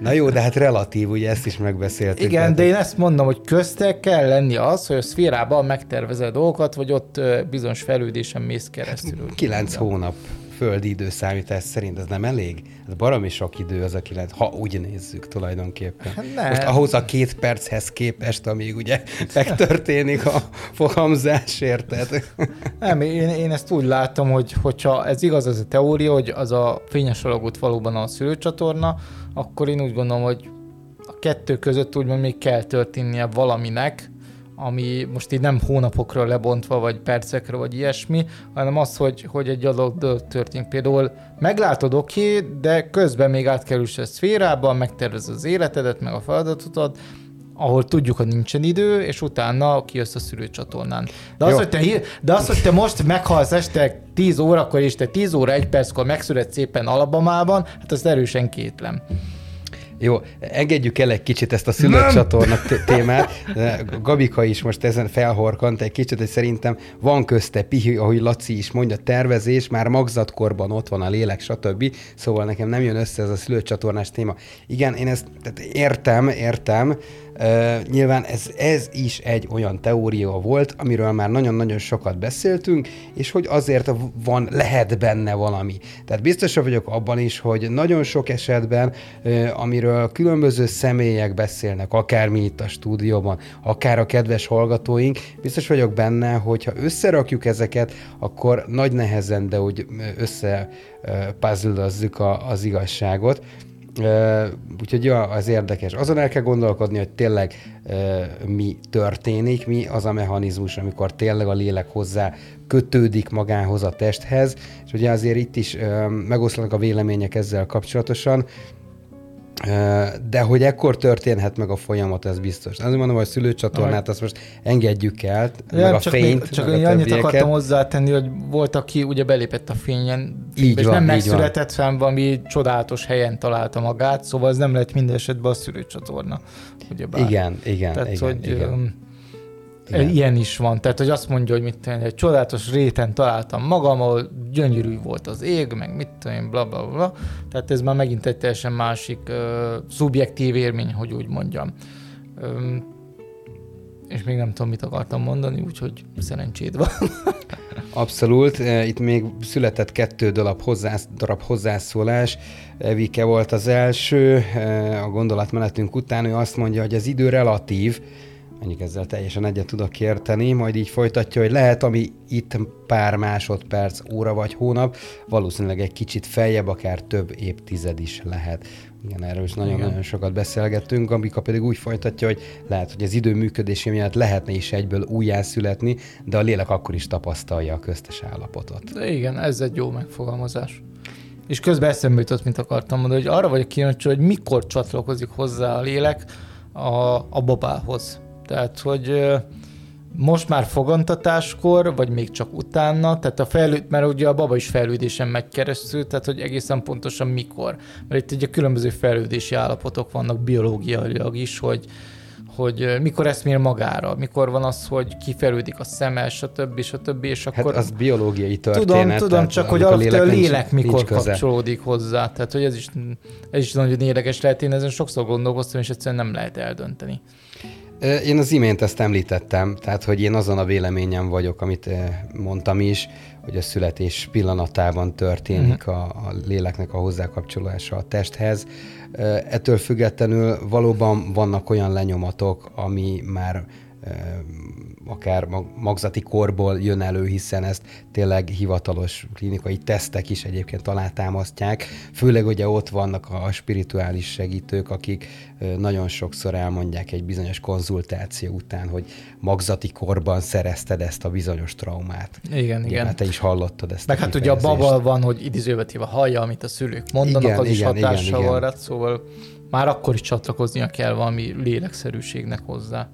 Na jó, de hát relatív, ugye ezt is megbeszéltük. Igen, tehát... de én ezt mondom, hogy közte kell lenni az, hogy a szférában megtervezed dolgokat, vagy ott bizonyos fejlődésen mész keresztül. Kilenc hónap földi időszámítás szerint ez nem elég? Ez baromi sok idő az a kilenc, ha úgy nézzük tulajdonképpen. Hát nem. Most ahhoz a két perchez képest, amíg ugye megtörténik a fogamzás, érted? Nem, én, én ezt úgy látom, hogy hogyha ez igaz, ez a teória, hogy az a fényes alagút valóban a szülőcsatorna, akkor én úgy gondolom, hogy a kettő között úgymond még kell történnie valaminek, ami most így nem hónapokra lebontva, vagy percekre, vagy ilyesmi, hanem az, hogy, hogy egy adott történik. Például meglátod, oké, okay, de közben még átkerülsz a szférába, megtervez az életedet, meg a feladatodat, ahol tudjuk, hogy nincsen idő, és utána kijössz a szülőcsatornán. De az, hogy te, de az, hogy te most meghalsz este 10 órakor, és te 10 óra 1 perckor megszületsz szépen Alabamában, hát azt erősen kétlem. Jó, engedjük el egy kicsit ezt a szülőcsatorna témát. Gabika is most ezen felhorkant egy kicsit, hogy szerintem van közte pihi, ahogy Laci is mondja, tervezés, már magzatkorban ott van a lélek, stb. Szóval nekem nem jön össze ez a szülőcsatornás téma. Igen, én ezt tehát értem, értem, Nyilván ez, ez is egy olyan teória volt, amiről már nagyon-nagyon sokat beszéltünk, és hogy azért van, lehet benne valami. Tehát biztos vagyok abban is, hogy nagyon sok esetben, uh, amiről különböző személyek beszélnek, akár mi itt a stúdióban, akár a kedves hallgatóink, biztos vagyok benne, hogy ha összerakjuk ezeket, akkor nagy nehezen, de úgy össze uh, az igazságot. Úgyhogy ja, az érdekes. Azon el kell gondolkodni, hogy tényleg mi történik, mi az a mechanizmus, amikor tényleg a lélek hozzá kötődik magához a testhez, és ugye azért itt is megoszlanak a vélemények ezzel kapcsolatosan. De hogy ekkor történhet meg a folyamat, ez biztos. Azért mondom, hogy a szülőcsatornát azt most engedjük el, ja, meg a csak fényt. Még, csak a annyit akartam hozzátenni, hogy volt, aki ugye belépett a fényen, így és van, nem megszületett fel, valami csodálatos helyen találta magát, szóval ez nem lett minden esetben a szülőcsatorna. Ugyebár. Igen, igen, Tehát, igen, hogy, igen. Igen. Ilyen is van. Tehát, hogy azt mondja, hogy mit tudom, egy csodálatos réten találtam magam, ahol gyönyörű volt az ég, meg mit tudom bla, bla, bla. Tehát ez már megint egy teljesen másik uh, szubjektív élmény, hogy úgy mondjam. Um, és még nem tudom, mit akartam mondani, úgyhogy szerencséd van. Abszolút. Itt még született kettő darab, hozzász, darab hozzászólás. Evike volt az első, a gondolatmenetünk után, ő azt mondja, hogy az idő relatív, mondjuk ezzel teljesen egyet tudok érteni, majd így folytatja, hogy lehet, ami itt pár másodperc, óra vagy hónap, valószínűleg egy kicsit feljebb, akár több évtized is lehet. Igen, erről is nagyon-nagyon sokat beszélgettünk, Ambika pedig úgy folytatja, hogy lehet, hogy az idő működése miatt lehetne is egyből újjászületni, de a lélek akkor is tapasztalja a köztes állapotot. De igen, ez egy jó megfogalmazás. És közben eszembe jutott, mint akartam mondani, hogy arra vagyok kíváncsi, hogy mikor csatlakozik hozzá a lélek a, a babához. Tehát, hogy most már fogantatáskor, vagy még csak utána, tehát a fejlőd, mert ugye a baba is fejlődésen megy keresztül, tehát hogy egészen pontosan mikor. Mert itt ugye különböző fejlődési állapotok vannak biológiailag is, hogy, hogy mikor eszmél magára, mikor van az, hogy kifejlődik a szeme, stb. stb. És hát akkor... Hát az biológiai történet. Tudom, tudom, csak hogy a lélek, lélek nincs, mikor nincs kapcsolódik hozzá. Tehát, hogy ez is, ez is nagyon érdekes lehet. Én ezen sokszor gondolkoztam, és egyszerűen nem lehet eldönteni. Én az imént ezt említettem, tehát hogy én azon a véleményem vagyok, amit mondtam is, hogy a születés pillanatában történik uh-huh. a, a léleknek a hozzákapcsolása a testhez. Ettől függetlenül valóban vannak olyan lenyomatok, ami már akár magzati korból jön elő, hiszen ezt tényleg hivatalos klinikai tesztek is egyébként alátámasztják. Főleg ugye ott vannak a spirituális segítők, akik nagyon sokszor elmondják egy bizonyos konzultáció után, hogy magzati korban szerezted ezt a bizonyos traumát. Igen, igen. igen. Hát te is hallottad ezt. Meg hát ugye a baba van, hogy idézővetve hallja, amit a szülők mondanak, igen, az igen, is hatással van rá, szóval már akkor is csatlakoznia kell valami lélekszerűségnek hozzá.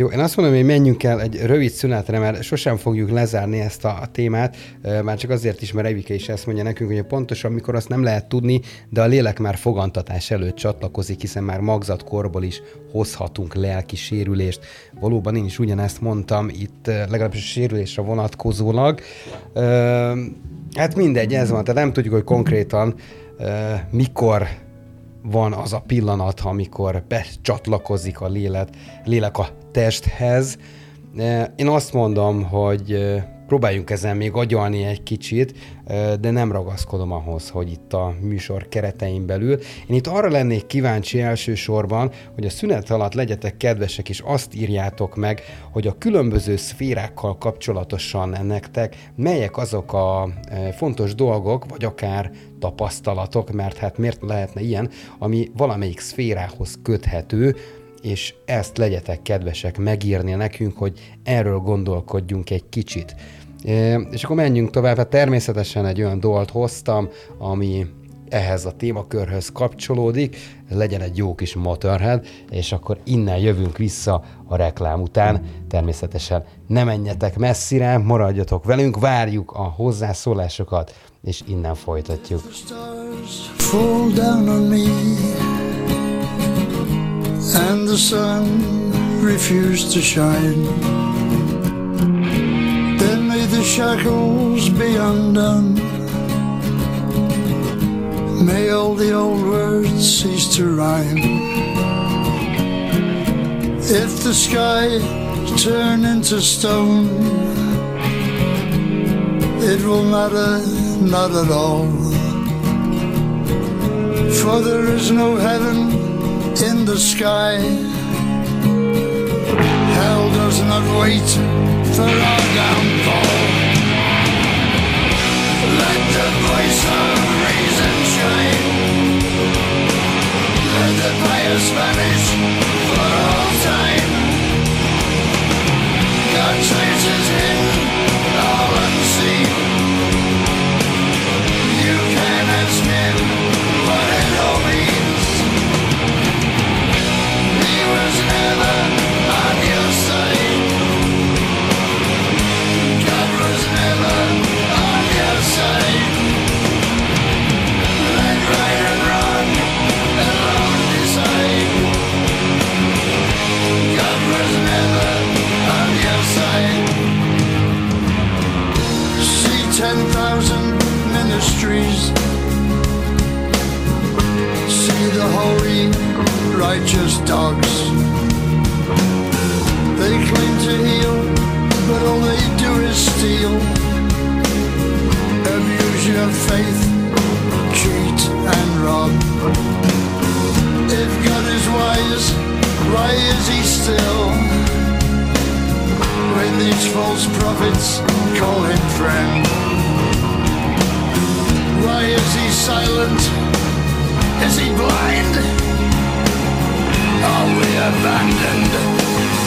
Jó, én azt mondom, hogy menjünk el egy rövid szünetre, mert sosem fogjuk lezárni ezt a, témát, már csak azért is, mert Evike is ezt mondja nekünk, hogy pontosan mikor azt nem lehet tudni, de a lélek már fogantatás előtt csatlakozik, hiszen már magzatkorból is hozhatunk lelki sérülést. Valóban én is ugyanezt mondtam itt, legalábbis a sérülésre vonatkozólag. Hát mindegy, ez van, tehát nem tudjuk, hogy konkrétan mikor van az a pillanat, amikor becsatlakozik a lélek, lélek a testhez. Én azt mondom, hogy próbáljunk ezen még agyalni egy kicsit, de nem ragaszkodom ahhoz, hogy itt a műsor keretein belül. Én itt arra lennék kíváncsi elsősorban, hogy a szünet alatt legyetek kedvesek, és azt írjátok meg, hogy a különböző szférákkal kapcsolatosan nektek melyek azok a fontos dolgok, vagy akár tapasztalatok, mert hát miért lehetne ilyen, ami valamelyik szférához köthető, és ezt legyetek kedvesek megírni nekünk, hogy erről gondolkodjunk egy kicsit. És akkor menjünk tovább, hát természetesen egy olyan dolt hoztam, ami ehhez a témakörhöz kapcsolódik, legyen egy jó kis Motorhead, és akkor innen jövünk vissza a reklám után. Természetesen ne menjetek messzire, maradjatok velünk, várjuk a hozzászólásokat, és innen folytatjuk. Fall down on me And the sun refused to shine Then may the shackles be undone. May all the old words cease to rhyme. If the sky turn into stone, it will matter not at all. For there is no heaven in the sky. Hell does not wait for our downfall. Let the voice of reason shine. Let the pious vanish for all time. God traces hidden, all unseen. Ministries. See the holy, righteous dogs. They claim to heal, but all they do is steal. Abuse your faith, cheat and rob. If God is wise, why is he still? when these false prophets call him friend. Why is he silent? Is he blind? Are we abandoned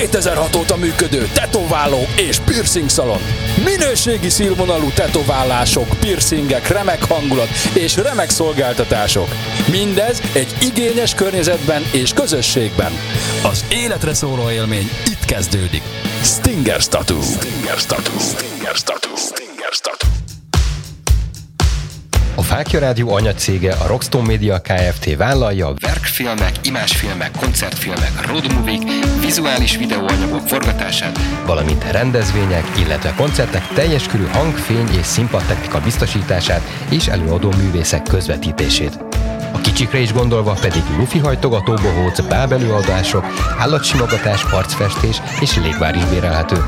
2006 óta működő tetováló és piercing szalon. Minőségi színvonalú tetoválások, piercingek, remek hangulat és remek szolgáltatások. Mindez egy igényes környezetben és közösségben. Az életre szóló élmény itt kezdődik. Stinger Tattoo. Stinger Tattoo. Stinger Tattoo. Stinger Tattoo. A Fákja Rádió anyacége a Rockstone Media Kft. vállalja a verkfilmek, imásfilmek, koncertfilmek, roadmovik, vizuális videóanyagok forgatását, valamint rendezvények, illetve koncertek teljes körű hang, fény és színpadtechnika biztosítását és előadó művészek közvetítését. A kicsikre is gondolva pedig lufi hajtogató bohóc, bábelőadások, állatsimogatás, arcfestés és légvár bérelhető.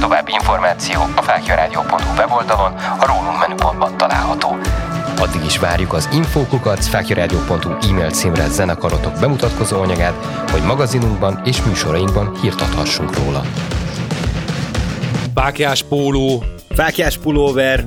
További információ a fákjaradio.hu weboldalon, a rólunk menüpontban található. Addig is várjuk az infókukat fákjaradio.hu e-mail címre zenekarotok bemutatkozó anyagát, hogy magazinunkban és műsorainkban hírt adhassunk róla. Fákjás póló, Fákjás pulóver,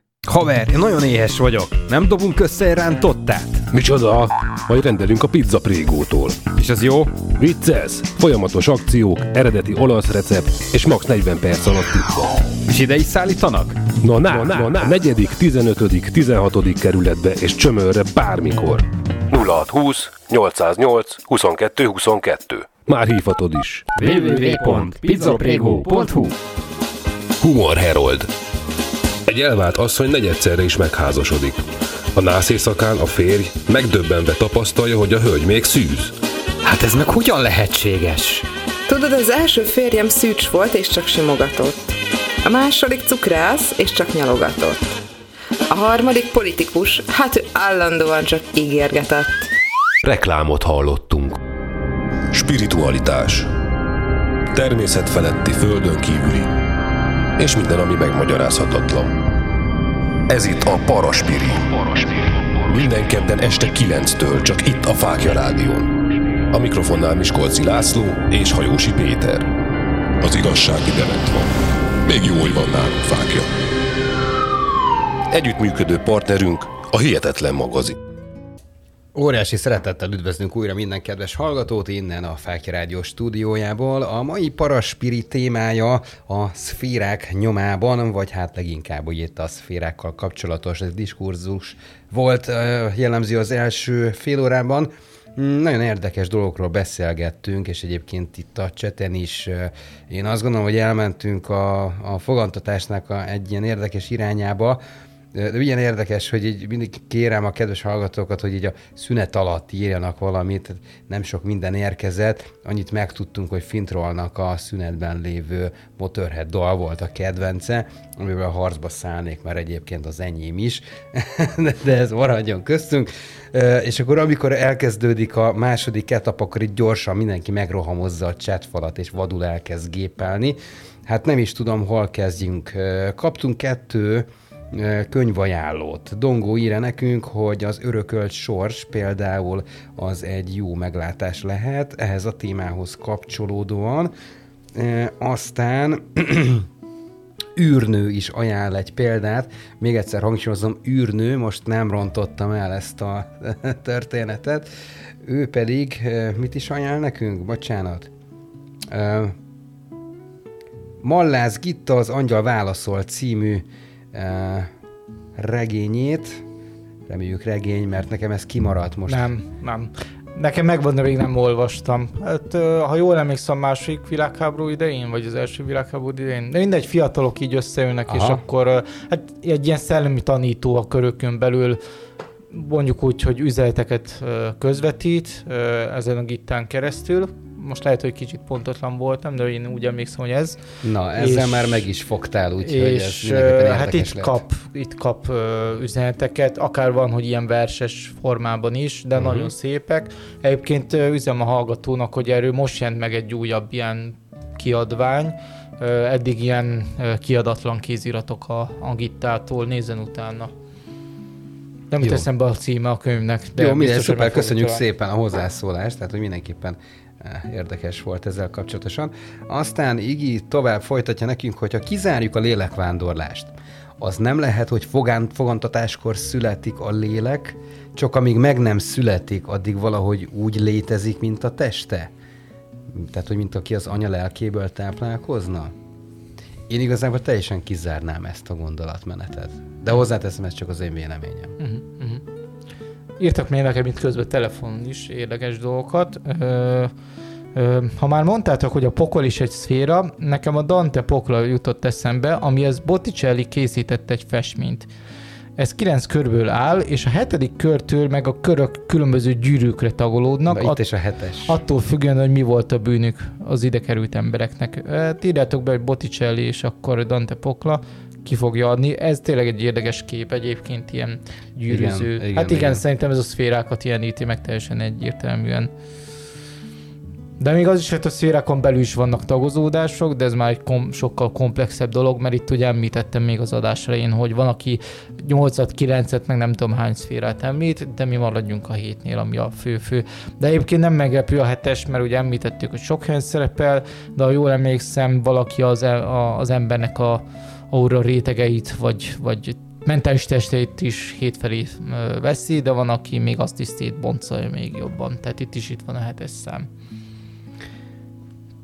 Haver, én nagyon éhes vagyok. Nem dobunk össze rántottát? Micsoda? Majd rendelünk a pizza prégótól. És az jó? Vicces! Folyamatos akciók, eredeti olasz recept és max 40 perc alatt pizza. És ide is szállítanak? Na, na, na, na, na. negyedik, 15., 16. kerületbe és csömörre bármikor. 0620 808 22 22. Már hívhatod is. www.pizzaprego.hu Humor Herold. Egy elvált asszony negyedszerre is megházasodik. A nász éjszakán a férj megdöbbenve tapasztalja, hogy a hölgy még szűz. Hát ez meg hogyan lehetséges? Tudod, az első férjem szűcs volt és csak simogatott. A második cukrász és csak nyalogatott. A harmadik politikus, hát ő állandóan csak ígérgetett. Reklámot hallottunk. Spiritualitás. Természet feletti földön kívüli. És minden, ami megmagyarázhatatlan. Ez itt a Paraspiri. Minden kedden este 9-től csak itt a Fákja Rádión. A mikrofonnál Miskolci László és Hajósi Péter. Az igazság ide van. Még jó, hogy van nálunk fákja. Együttműködő partnerünk a Hihetetlen magazin. Óriási szeretettel üdvözlünk újra minden kedves hallgatót innen a Fákja Rádió stúdiójából. A mai paraspiri témája a szférák nyomában, vagy hát leginkább úgy itt a szférákkal kapcsolatos diskurzus volt jellemző az első fél órában. Nagyon érdekes dolgokról beszélgettünk, és egyébként itt a cseten is én azt gondolom, hogy elmentünk a, a fogantatásnak a, egy ilyen érdekes irányába, de ilyen érdekes, hogy így mindig kérem a kedves hallgatókat, hogy így a szünet alatt írjanak valamit, nem sok minden érkezett, annyit megtudtunk, hogy Fintrollnak a szünetben lévő Motorhead dal volt a kedvence, amivel a harcba szállnék, mert egyébként az enyém is, de ez maradjon köztünk. És akkor amikor elkezdődik a második etap, akkor itt gyorsan mindenki megrohamozza a chatfalat, és vadul elkezd gépelni. Hát nem is tudom, hol kezdjünk. Kaptunk kettő könyvajánlót. Dongó írja nekünk, hogy az örökölt sors például az egy jó meglátás lehet, ehhez a témához kapcsolódóan. Aztán űrnő is ajánl egy példát. Még egyszer hangsúlyozom, űrnő, most nem rontottam el ezt a történetet. Ő pedig mit is ajánl nekünk? Bocsánat. Mallász Gitta az Angyal válaszol című regényét. Reméljük regény, mert nekem ez kimaradt most. Nem, nem. Nekem megvan, de még nem olvastam. Hát, ha jól emlékszem, második világháború idején, vagy az első világháború idején, de mindegy, fiatalok így összeülnek, Aha. és akkor hát egy ilyen szellemi tanító a körökön belül mondjuk úgy, hogy üzeneteket közvetít ezen a gittán keresztül, most lehet, hogy kicsit pontotlan voltam, de én úgy emlékszem, hogy ez. Na, ezzel és, már meg is fogtál, úgyhogy és, ez hát itt lett. kap, itt kap uh, üzeneteket, akár van, hogy ilyen verses formában is, de uh-huh. nagyon szépek. Egyébként üzem a hallgatónak, hogy erről most jelent meg egy újabb ilyen kiadvány, eddig ilyen kiadatlan kéziratok a, a gittától, nézzen utána. Nem teszem be a címe a könyvnek. De Jó, minden szuper, köszönjük szépen a hozzászólást, tehát hogy mindenképpen érdekes volt ezzel kapcsolatosan. Aztán Igi tovább folytatja nekünk, hogyha kizárjuk a lélekvándorlást, az nem lehet, hogy fogán, fogantatáskor születik a lélek, csak amíg meg nem születik, addig valahogy úgy létezik, mint a teste? Tehát, hogy mint aki az anya lelkéből táplálkozna? Én igazából teljesen kizárnám ezt a gondolatmenetet. De hozzáteszem, ez csak az én véleményem. Uh-huh, uh-huh. Írtak még nekem itt közben telefonon is érdekes dolgokat. Ö, ö, ha már mondtátok, hogy a pokol is egy szféra, nekem a Dante pokla jutott eszembe, amihez Botticelli készített egy festményt. Ez kilenc körből áll, és a hetedik körtől meg a körök különböző gyűrűkre tagolódnak. Na, itt is a hetes. Attól függően, hogy mi volt a bűnük az ide került embereknek. Írjátok be, hogy Botticelli és akkor Dante Pokla ki fogja adni. Ez tényleg egy érdekes kép egyébként, ilyen gyűrűző. Igen, igen, hát igen, igen, szerintem ez a szférákat jeleníti meg teljesen egyértelműen. De még az is, hogy a szférákon belül is vannak tagozódások, de ez már egy kom- sokkal komplexebb dolog, mert itt ugye említettem még az adás elején, hogy van, aki 8-at, 9-et, meg nem tudom hány szférát említ, de mi maradjunk a hétnél, ami a fő-fő. De egyébként nem meglepő a hetes, mert ugye említettük, hogy sok helyen szerepel, de ha jól emlékszem, valaki az, e- a, az embernek a aura rétegeit, vagy, vagy mentális testét is hétfelé veszi, de van, aki még azt is szétboncolja még jobban. Tehát itt is itt van a hetes szám.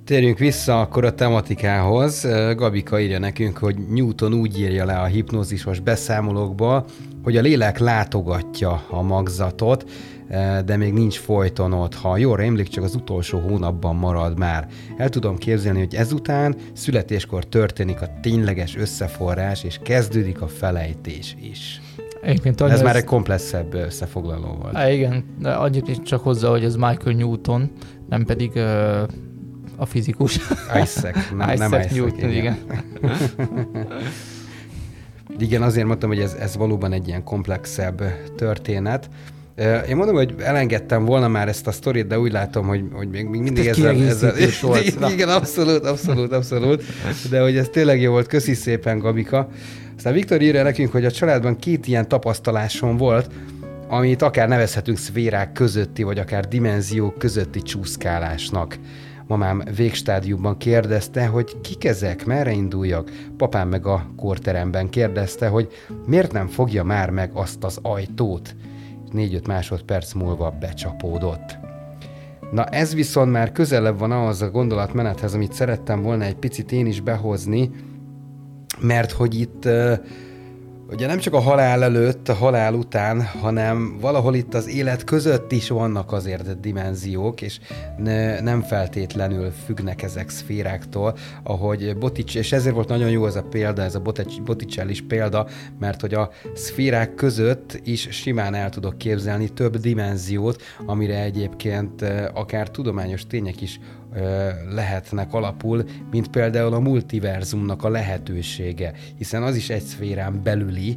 Térjünk vissza akkor a tematikához. Gabika írja nekünk, hogy Newton úgy írja le a hipnózisos beszámolókba, hogy a lélek látogatja a magzatot, de még nincs folyton ott. Ha jól emlék, csak az utolsó hónapban marad már. El tudom képzelni, hogy ezután születéskor történik a tényleges összeforrás, és kezdődik a felejtés is. Egyébként ez, ez már egy komplexebb összefoglaló volt. Á, igen, de annyit csak hozzá, hogy ez Michael Newton, nem pedig uh, a fizikus. Isaac, nem, Isaac nem Isaac, Newton, igen. igen. igen, azért mondtam, hogy ez, ez valóban egy ilyen komplexebb történet. Én mondom, hogy elengedtem volna már ezt a sztorit, de úgy látom, hogy, hogy még mindig ez ezzel... ezzel volt. Igen, abszolút, abszolút, abszolút. De hogy ez tényleg jó volt. Köszi szépen, Gabika. Aztán Viktor írja nekünk, hogy a családban két ilyen tapasztalásom volt. amit akár nevezhetünk szférák közötti, vagy akár dimenziók közötti csúszkálásnak. Mamám végstádiumban kérdezte, hogy kik ezek, merre induljak. Papám meg a korteremben kérdezte, hogy miért nem fogja már meg azt az ajtót. Négy-öt másodperc múlva becsapódott. Na ez viszont már közelebb van ahhoz a gondolatmenethez, amit szerettem volna egy picit én is behozni, mert hogy itt ugye nem csak a halál előtt, a halál után, hanem valahol itt az élet között is vannak azért dimenziók, és ne, nem feltétlenül függnek ezek szféráktól, ahogy Botics, és ezért volt nagyon jó ez a példa, ez a Botticellis példa, mert hogy a szférák között is simán el tudok képzelni több dimenziót, amire egyébként akár tudományos tények is lehetnek alapul, mint például a multiverzumnak a lehetősége, hiszen az is egy szférán belüli,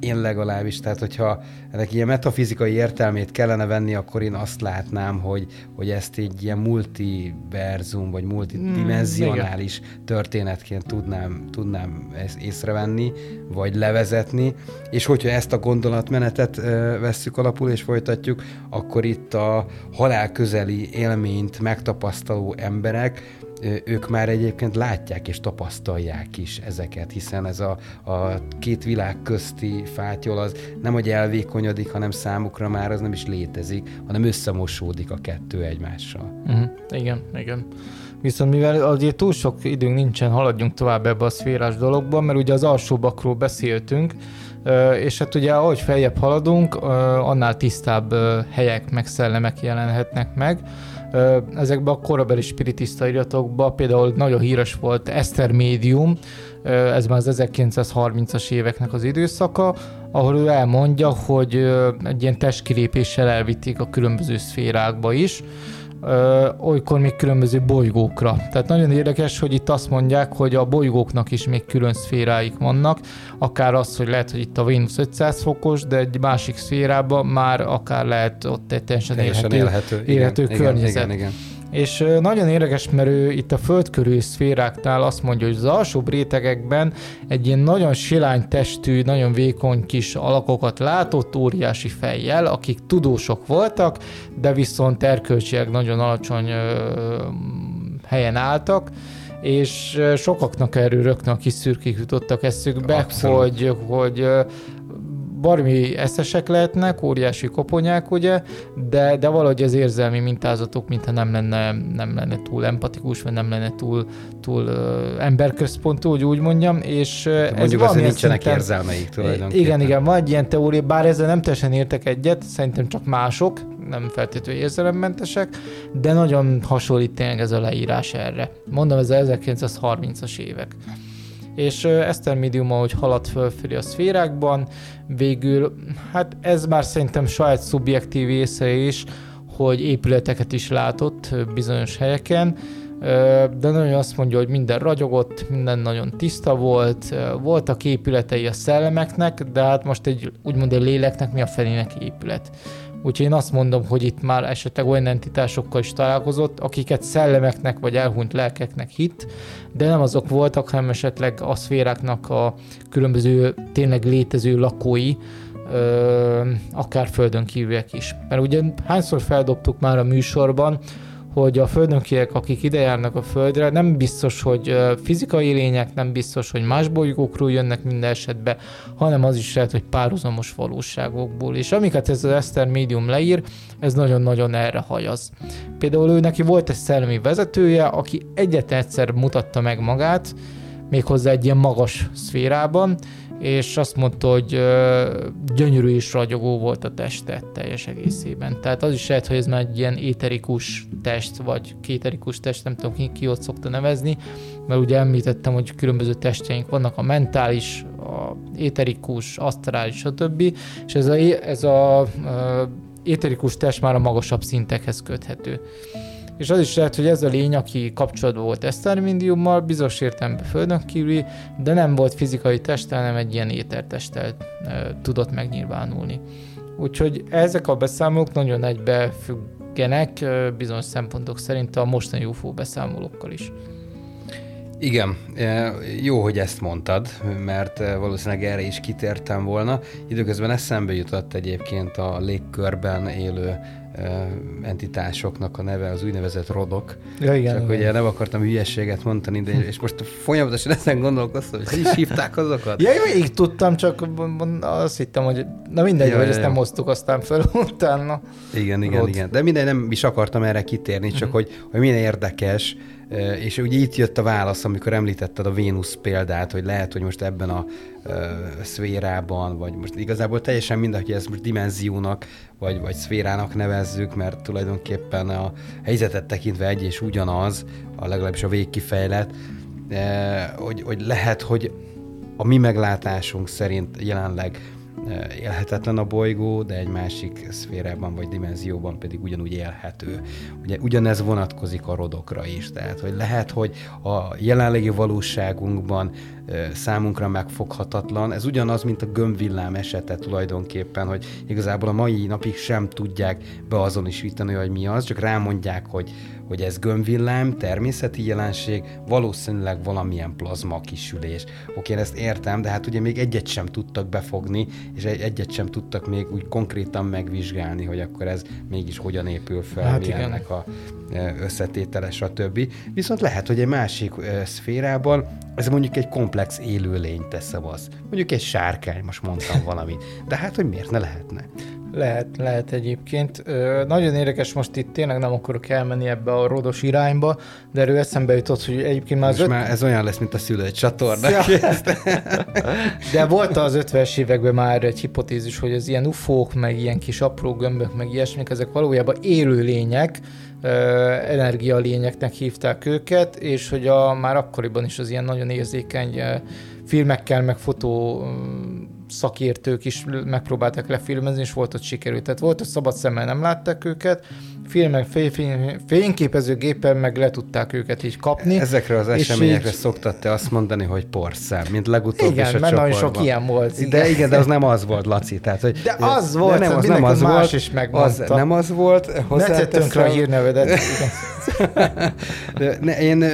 én legalábbis, tehát hogyha ennek ilyen metafizikai értelmét kellene venni, akkor én azt látnám, hogy, hogy ezt egy ilyen multiverzum, vagy multidimensionális mm, történetként tudnám, tudnám ezt észrevenni, vagy levezetni, és hogyha ezt a gondolatmenetet vesszük alapul és folytatjuk, akkor itt a halál közeli élményt megtapasztaló emberek ők már egyébként látják és tapasztalják is ezeket, hiszen ez a, a két világ közti fátyol az nem, hogy elvékonyodik, hanem számukra már az nem is létezik, hanem összemosódik a kettő egymással. Uh-huh. Igen, igen. Viszont mivel azért túl sok időnk nincsen, haladjunk tovább ebbe a szférás dologba, mert ugye az alsóbbakról beszéltünk, és hát ugye ahogy feljebb haladunk, annál tisztább helyek meg szellemek jelenhetnek meg, ezekben a korabeli spiritista iratokban például nagyon híres volt Eszter Médium, ez már az 1930-as éveknek az időszaka, ahol ő elmondja, hogy egy ilyen testkilépéssel elvitték a különböző szférákba is, olykor még különböző bolygókra. Tehát nagyon érdekes, hogy itt azt mondják, hogy a bolygóknak is még külön szféráik vannak, akár az, hogy lehet, hogy itt a Vénusz 500 fokos, de egy másik szférában már akár lehet ott egy teljesen, teljesen élhető, élhető, élhető igen, környezet. Igen, igen, igen. És nagyon érdekes, mert ő itt a föld körül szféráknál azt mondja, hogy az alsóbb rétegekben egy ilyen nagyon silány testű, nagyon vékony kis alakokat látott óriási fejjel, akik tudósok voltak, de viszont erkölcsileg nagyon alacsony helyen álltak, és sokaknak erről rögtön a kis szürkék jutottak eszükbe, Abszolút. hogy, hogy barmi eszesek lehetnek, óriási koponyák, ugye, de, de valahogy az érzelmi mintázatok, mintha nem lenne, nem lenne túl empatikus, vagy nem lenne túl, túl uh, emberközpontú, hogy úgy mondjam, és de ez mondjuk azért nincsenek szinten, érzelmeik tulajdonképpen. Igen, igen, van egy ilyen teória, bár ezzel nem teljesen értek egyet, szerintem csak mások, nem feltétlenül érzelemmentesek, de nagyon hasonlít tényleg ez a leírás erre. Mondom, ez az 1930-as évek és Eszter Medium, ahogy haladt fölfelé a szférákban, végül, hát ez már szerintem saját szubjektív észe is, hogy épületeket is látott bizonyos helyeken, de nagyon azt mondja, hogy minden ragyogott, minden nagyon tiszta volt, voltak épületei a szellemeknek, de hát most egy úgymond egy léleknek mi a felének épület. Úgyhogy én azt mondom, hogy itt már esetleg olyan entitásokkal is találkozott, akiket szellemeknek vagy elhunyt lelkeknek hit, de nem azok voltak, hanem esetleg a szféráknak a különböző tényleg létező lakói, akár földön kívüliek is. Mert ugye hányszor feldobtuk már a műsorban, hogy a földönkiek, akik ide járnak a Földre, nem biztos, hogy fizikai lények, nem biztos, hogy más bolygókról jönnek minden esetben, hanem az is lehet, hogy párhuzamos valóságokból. És amiket ez az Eszter médium leír, ez nagyon-nagyon erre hajaz. Például ő neki volt egy szellemi vezetője, aki egyetlen egyszer mutatta meg magát, méghozzá egy ilyen magas szférában, és azt mondta, hogy gyönyörű és ragyogó volt a teste teljes egészében. Tehát az is lehet, hogy ez már egy ilyen éterikus test, vagy kéterikus test, nem tudom ki, ki ott szokta nevezni, mert ugye említettem, hogy különböző testeink vannak, a mentális, a éterikus, asztrális, stb. És ez a, ez a éterikus test már a magasabb szintekhez köthető és az is lehet, hogy ez a lény, aki kapcsolatban volt esztermindiummal, bizonyos értelemben földön kívüli, de nem volt fizikai testtel, hanem egy ilyen étertesttel e, tudott megnyilvánulni. Úgyhogy ezek a beszámolók nagyon egybefüggenek e, bizonyos szempontok szerint a mostani UFO beszámolókkal is. Igen, jó, hogy ezt mondtad, mert valószínűleg erre is kitértem volna. Időközben eszembe jutott egyébként a légkörben élő entitásoknak a neve az úgynevezett rodok. Ja, igen, Csak igen. ugye nem akartam hülyességet mondani, de és most folyamatosan ezen gondolkoztam, hogy is hívták azokat. Ja, én még tudtam, csak azt hittem, hogy na mindegy, ja, hogy ja, ezt nem hoztuk aztán fel utána. Igen, igen, Rod. igen. De mindegy, nem is akartam erre kitérni, csak mm. hogy, hogy milyen érdekes, és ugye itt jött a válasz, amikor említetted a Vénusz példát, hogy lehet, hogy most ebben a uh, szférában, vagy most igazából teljesen mindegy, hogy ez most dimenziónak, vagy, vagy szférának nevezzük, mert tulajdonképpen a helyzetet tekintve egy és ugyanaz, a legalábbis a végkifejlet, uh, hogy, hogy lehet, hogy a mi meglátásunk szerint jelenleg élhetetlen a bolygó, de egy másik szférában vagy dimenzióban pedig ugyanúgy élhető. Ugye ugyanez vonatkozik a rodokra is, tehát hogy lehet, hogy a jelenlegi valóságunkban számunkra megfoghatatlan. Ez ugyanaz, mint a gömbvillám esete tulajdonképpen, hogy igazából a mai napig sem tudják beazonosítani, hogy mi az, csak rámondják, hogy, hogy ez gömbvillám, természeti jelenség, valószínűleg valamilyen plazma kisülés. Oké, én ezt értem, de hát ugye még egyet sem tudtak befogni, és egyet sem tudtak még úgy konkrétan megvizsgálni, hogy akkor ez mégis hogyan épül fel, hát mi igen. ennek a összetétele, stb. Viszont lehet, hogy egy másik szférában ez mondjuk egy komplex élőlény teszem az. Mondjuk egy sárkány, most mondtam valamit. De hát, hogy miért ne lehetne? Lehet, lehet egyébként. Ö, nagyon érdekes, most itt tényleg nem akarok elmenni ebbe a rodos irányba, de erről eszembe jutott, hogy egyébként már az öt... már ez olyan lesz, mint a szülőt csatorna. de volt az 50-es években már egy hipotézis, hogy az ilyen ufók, meg ilyen kis apró gömbök, meg ilyesmik, ezek valójában élő lények, energialényeknek hívták őket, és hogy a, már akkoriban is az ilyen nagyon érzékeny filmekkel, meg fotó szakértők is megpróbálták lefilmezni, és volt ott sikerült. Tehát volt, hogy szabad szemmel nem látták őket, filmek, fényképezőgépen meg le tudták őket így kapni. Ezekre az eseményekre így... szoktad te azt mondani, hogy porszám, mint legutóbb igen, is a mert nagyon sok ilyen volt. Igen. De igen, de az nem az volt, Laci. Tehát, hogy, de az volt, de nem, az nem az más volt, is megmondta. Az nem az volt. Ne tönkre a hírnevedet. de ne, én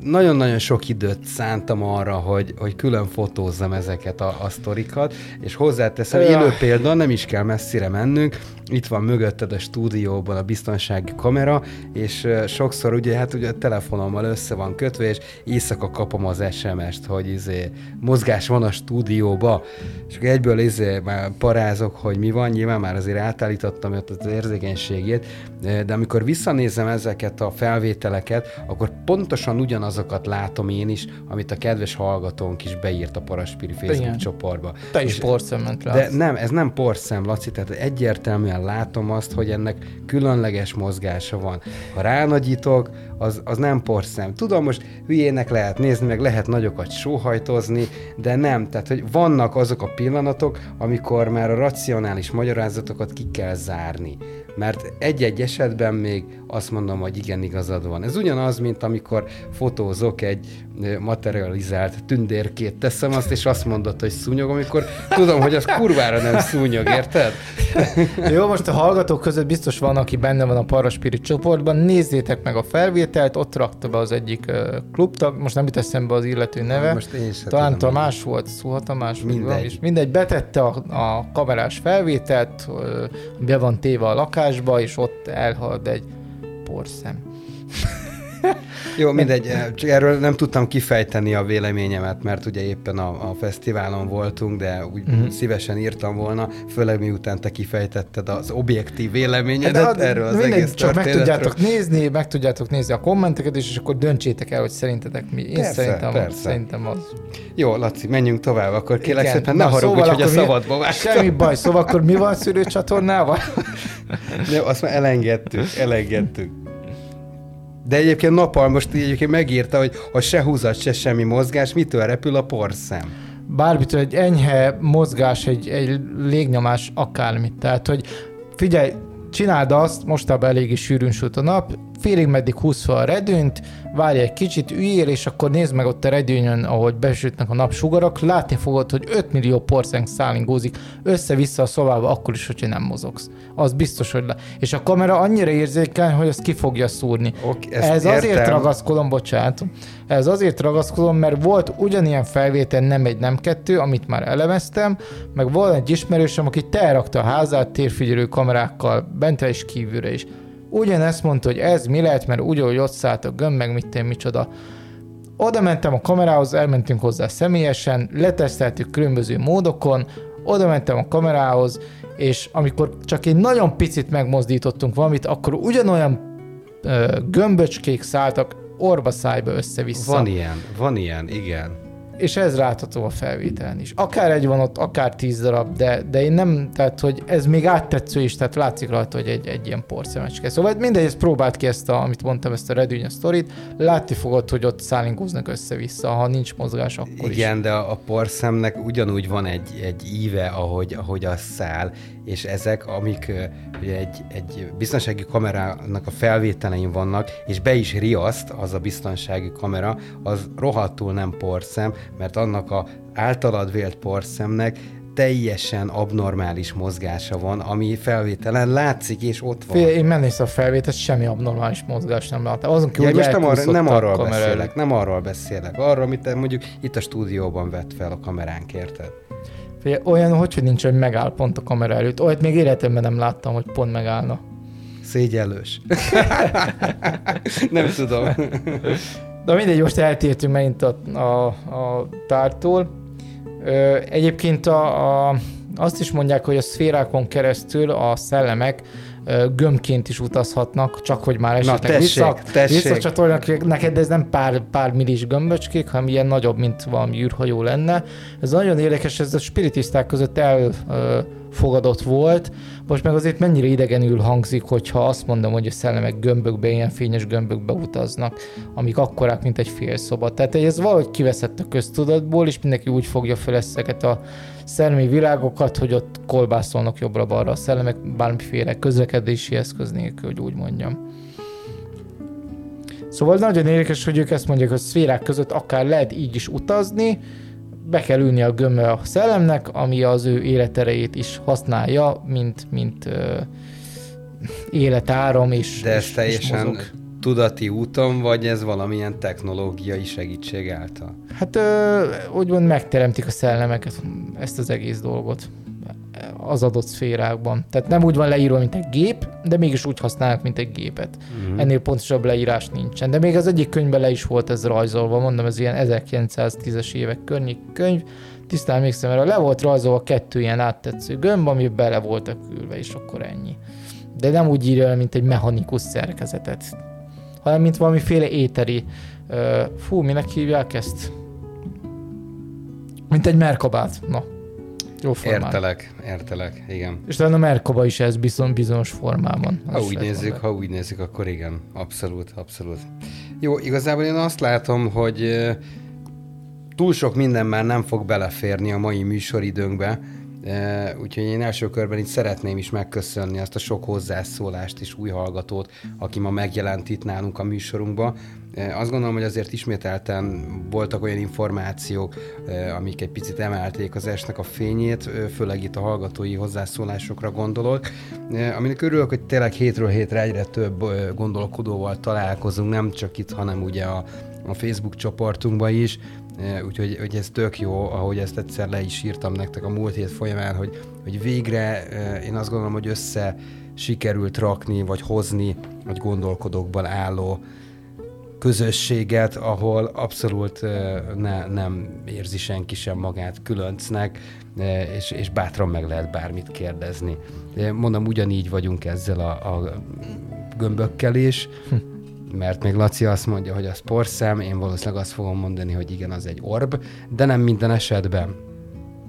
nagyon-nagyon sok időt szántam arra, hogy, hogy külön fotózzam ezeket a, a sztorikat, és hozzáteszem, ja. élő példa, nem is kell messzire mennünk, itt van mögötted a stúdióban a biztonsági kamera, és sokszor ugye, hát ugye a telefonommal össze van kötve, és éjszaka kapom az SMS-t, hogy izé, mozgás van a stúdióba, és egyből izé, már parázok, hogy mi van, nyilván már azért átállítottam ott az érzékenységét, de amikor visszanézem ezeket a felvételeket, akkor pontosan ugyanazokat látom én is, amit a kedves hallgatónk is beírt a Paraspiri Facebook Igen. csoportba. Te is porszement De nem, ez nem porszem, Laci, tehát egyértelműen látom azt, hogy ennek különleges mozgása van. Ha ránagyítok, az, az nem porszem. Tudom, most hülyének lehet nézni, meg lehet nagyokat sóhajtozni, de nem. Tehát, hogy vannak azok a pillanatok, amikor már a racionális magyarázatokat ki kell zárni mert egy-egy esetben még azt mondom, hogy igen, igazad van. Ez ugyanaz, mint amikor fotózok egy materializált tündérkét, teszem azt, és azt mondod, hogy szúnyog, amikor tudom, hogy az kurvára nem szúnyog, érted? Jó, most a hallgatók között biztos van, aki benne van a Paraspirit csoportban, nézzétek meg a felvételt, ott rakta be az egyik klubtag, most nem jut eszembe az illető neve, most én talán Tamás volt, Szuha Tamás, mindegy. És mindegy, betette a, a kamerás felvételt, be van téve a lakásba, és ott elhalad egy porszem. Jó, mindegy, csak erről nem tudtam kifejteni a véleményemet, mert ugye éppen a, a fesztiválon voltunk, de úgy uh-huh. szívesen írtam volna, főleg miután te kifejtetted az objektív véleményedet hát, erről az mindegy, egész csak meg tudjátok nézni, meg tudjátok nézni a kommenteket is, és akkor döntsétek el, hogy szerintetek mi. Én persze, szerintem, persze. szerintem az. Jó, Laci, menjünk tovább, akkor kérlek Igen. szépen ne haragudj, szóval hogy a szabadba vágtam. Semmi baj, szóval akkor mi van szülőcsatornával? Jó, azt már elengedtük, elengedtük. De egyébként Napal most egyébként megírta, hogy ha se húzat, se semmi mozgás, mitől repül a porszem? Bármitől egy enyhe mozgás, egy, egy légnyomás, akármit. Tehát, hogy figyelj, csináld azt, mostában elég is sűrűn süt a nap, félig meddig húz fel a redőnyt, várj egy kicsit, üljél, és akkor nézd meg ott a redőnyön, ahogy besütnek a napsugarak, látni fogod, hogy 5 millió porszeng szálingózik össze-vissza a szobába, akkor is, hogyha nem mozogsz. Az biztos, hogy le. És a kamera annyira érzékeny, hogy azt ki fogja szúrni. Ok, Ez ezt azért ragaszkodom, bocsánat, ez azért ragaszkodom, mert volt ugyanilyen felvétel, nem egy, nem kettő, amit már elemeztem, meg volt egy ismerősöm, aki telrakta a házát térfigyelő kamerákkal, bentre és kívülre is. Ugyanezt mondta, hogy ez mi lehet, mert úgy, hogy ott szállt a gömb, meg mit én, micsoda. Oda mentem a kamerához, elmentünk hozzá személyesen, leteszteltük különböző módokon, oda mentem a kamerához, és amikor csak egy nagyon picit megmozdítottunk valamit, akkor ugyanolyan ö, gömböcskék szálltak orba szájba össze-vissza. Van ilyen, van ilyen, igen. És ez látható a felvételen is. Akár egy van ott, akár tíz darab, de, de én nem, tehát hogy ez még áttetsző is, tehát látszik rajta, hogy egy, egy ilyen porszemecske. Szóval mindegy, ezt próbált ki ezt, a, amit mondtam, ezt a redőny sztorit, látni fogod, hogy ott szálinkóznak össze-vissza, ha nincs mozgás, akkor is. Igen, de a a porszemnek ugyanúgy van egy, egy íve, ahogy, ahogy az száll, és ezek, amik egy, egy biztonsági kamerának a felvételein vannak, és be is riaszt az a biztonsági kamera, az rohadtul nem porszem, mert annak a általad vélt porszemnek teljesen abnormális mozgása van, ami felvételen látszik, és ott van. Fél, én megnéztem a felvételt, semmi abnormális mozgás nem láttam. Azon kívül, Ja, most nem, arra, nem arról beszélek, nem arról beszélek. Arról, amit mondjuk itt a stúdióban vett fel a kameránk, érted? Fél, olyan, hogy, hogy nincs, hogy megáll pont a kamera előtt. Olyat még életemben nem láttam, hogy pont megállna. Szégyellős. nem tudom. De mindegy, most eltértünk megint a, a, a tártól. Ö, egyébként a, a, azt is mondják, hogy a szférákon keresztül a szellemek ö, gömbként is utazhatnak, csak hogy már esetleg tessék, vissza, tessék. visszacsatolnak neked, de ez nem pár, pár millis gömböcskék, hanem ilyen nagyobb, mint valami űrhajó lenne. Ez nagyon érdekes, ez a spiritisták között elfogadott volt. Most meg azért mennyire idegenül hangzik, hogyha azt mondom, hogy a szellemek gömbökbe, ilyen fényes gömbökbe utaznak, amik akkorák, mint egy fél szoba. Tehát ez valahogy kiveszett a köztudatból, és mindenki úgy fogja fel ezeket a szellemi világokat, hogy ott kolbászolnak jobbra-balra a szellemek, bármiféle közlekedési eszköz nélkül, hogy úgy mondjam. Szóval nagyon érdekes, hogy ők ezt mondják, hogy szférák között akár lehet így is utazni, be kell ülni a gömbbe a szellemnek, ami az ő életerejét is használja, mint, mint ö, életáram, és, De ez és, és teljesen mozog. Tudati úton, vagy ez valamilyen technológiai segítség által? Hát ö, úgymond megteremtik a szellemeket, ezt az egész dolgot az adott szférákban. Tehát nem úgy van leírva, mint egy gép, de mégis úgy használnak, mint egy gépet. Mm-hmm. Ennél pontosabb leírás nincsen. De még az egyik könyvben le is volt ez rajzolva, mondom, ez ilyen 1910-es évek környék könyv. Tisztán emlékszem, erre le volt rajzolva kettő ilyen áttetsző gömb, ami bele voltak ülve, és akkor ennyi. De nem úgy írja mint egy mechanikus szerkezetet, hanem mint valamiféle éteri. Fú, minek hívják ezt? Mint egy merkabát. Na, jó formán. Értelek, értelek, igen. És talán a merkaba is ez bizony, bizonyos formában. Ha úgy nézzük, mondani. ha úgy nézzük, akkor igen, abszolút, abszolút. Jó, igazából én azt látom, hogy túl sok minden már nem fog beleférni a mai műsoridőnkbe, úgyhogy én első körben itt szeretném is megköszönni azt a sok hozzászólást és új hallgatót, aki ma megjelent itt nálunk a műsorunkba. Azt gondolom, hogy azért ismételten voltak olyan információk, amik egy picit emelték az esnek a fényét, főleg itt a hallgatói hozzászólásokra gondolok. Aminek örülök, hogy tényleg hétről hétre egyre több gondolkodóval találkozunk, nem csak itt, hanem ugye a, a Facebook csoportunkban is. Eh, Úgyhogy hogy ez tök jó, ahogy ezt egyszer le is írtam nektek a múlt hét folyamán, hogy, hogy végre eh, én azt gondolom, hogy össze sikerült rakni, vagy hozni egy gondolkodókban álló közösséget, ahol abszolút eh, ne, nem érzi senki sem magát különcnek, és, és bátran meg lehet bármit kérdezni. Mondom, ugyanígy vagyunk ezzel a, a gömbökkel is, mert még Laci azt mondja, hogy az porszem, én valószínűleg azt fogom mondani, hogy igen, az egy orb, de nem minden esetben.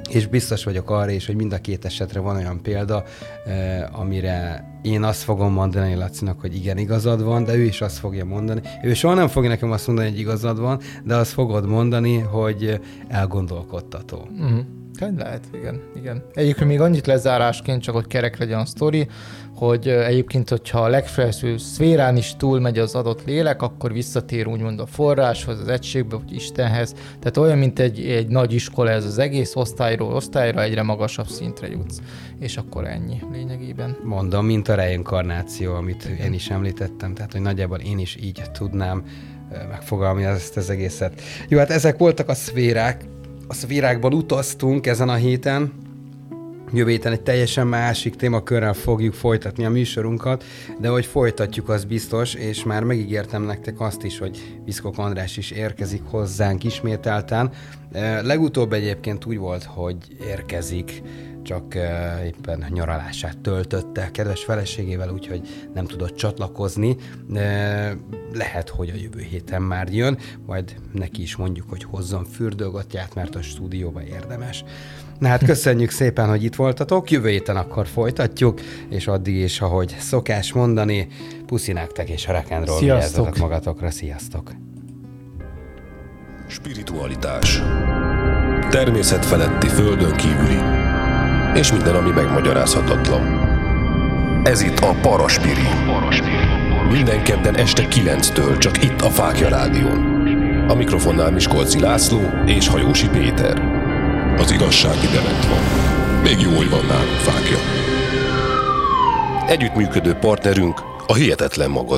És biztos vagyok arra is, hogy mind a két esetre van olyan példa, eh, amire én azt fogom mondani Lacinak, hogy igen, igazad van, de ő is azt fogja mondani. Ő soha nem fogja nekem azt mondani, hogy igazad van, de azt fogod mondani, hogy elgondolkodtató. Mhm. Hát lehet, igen, igen. Egyébként még annyit lezárásként, csak hogy kerek legyen a sztori, hogy egyébként, hogyha a legfelső szférán is túlmegy az adott lélek, akkor visszatér úgymond a forráshoz, az egységbe, vagy Istenhez. Tehát olyan, mint egy, egy nagy iskola ez az egész osztályról osztályra egyre magasabb szintre jutsz. És akkor ennyi lényegében. Mondom, mint a reinkarnáció, amit én is említettem, tehát hogy nagyjából én is így tudnám megfogalmazni ezt az egészet. Jó, hát ezek voltak a szférák, a szférákban utaztunk ezen a héten, Jövő héten egy teljesen másik témakörrel fogjuk folytatni a műsorunkat, de hogy folytatjuk, az biztos, és már megígértem nektek azt is, hogy Viszkok András is érkezik hozzánk ismételten. Legutóbb egyébként úgy volt, hogy érkezik, csak éppen nyaralását töltötte kedves feleségével, úgyhogy nem tudott csatlakozni. Lehet, hogy a jövő héten már jön, majd neki is mondjuk, hogy hozzon fürdőgatját, mert a stúdióba érdemes. Na hát köszönjük szépen, hogy itt voltatok, jövő héten akkor folytatjuk, és addig is, ahogy szokás mondani, puszi nektek és a rock'n'roll vigyázzatok magatokra, sziasztok! Spiritualitás Természet feletti, földön kívüli és minden, ami megmagyarázhatatlan. Ez itt a Paraspiri. Minden kedden este 9-től, csak itt a Fákja Rádión. A mikrofonnál Miskolci László és Hajósi Péter. Az igazság ide van. Még jó, hogy van nálunk fákja. Együttműködő partnerünk a Hihetetlen Magazin.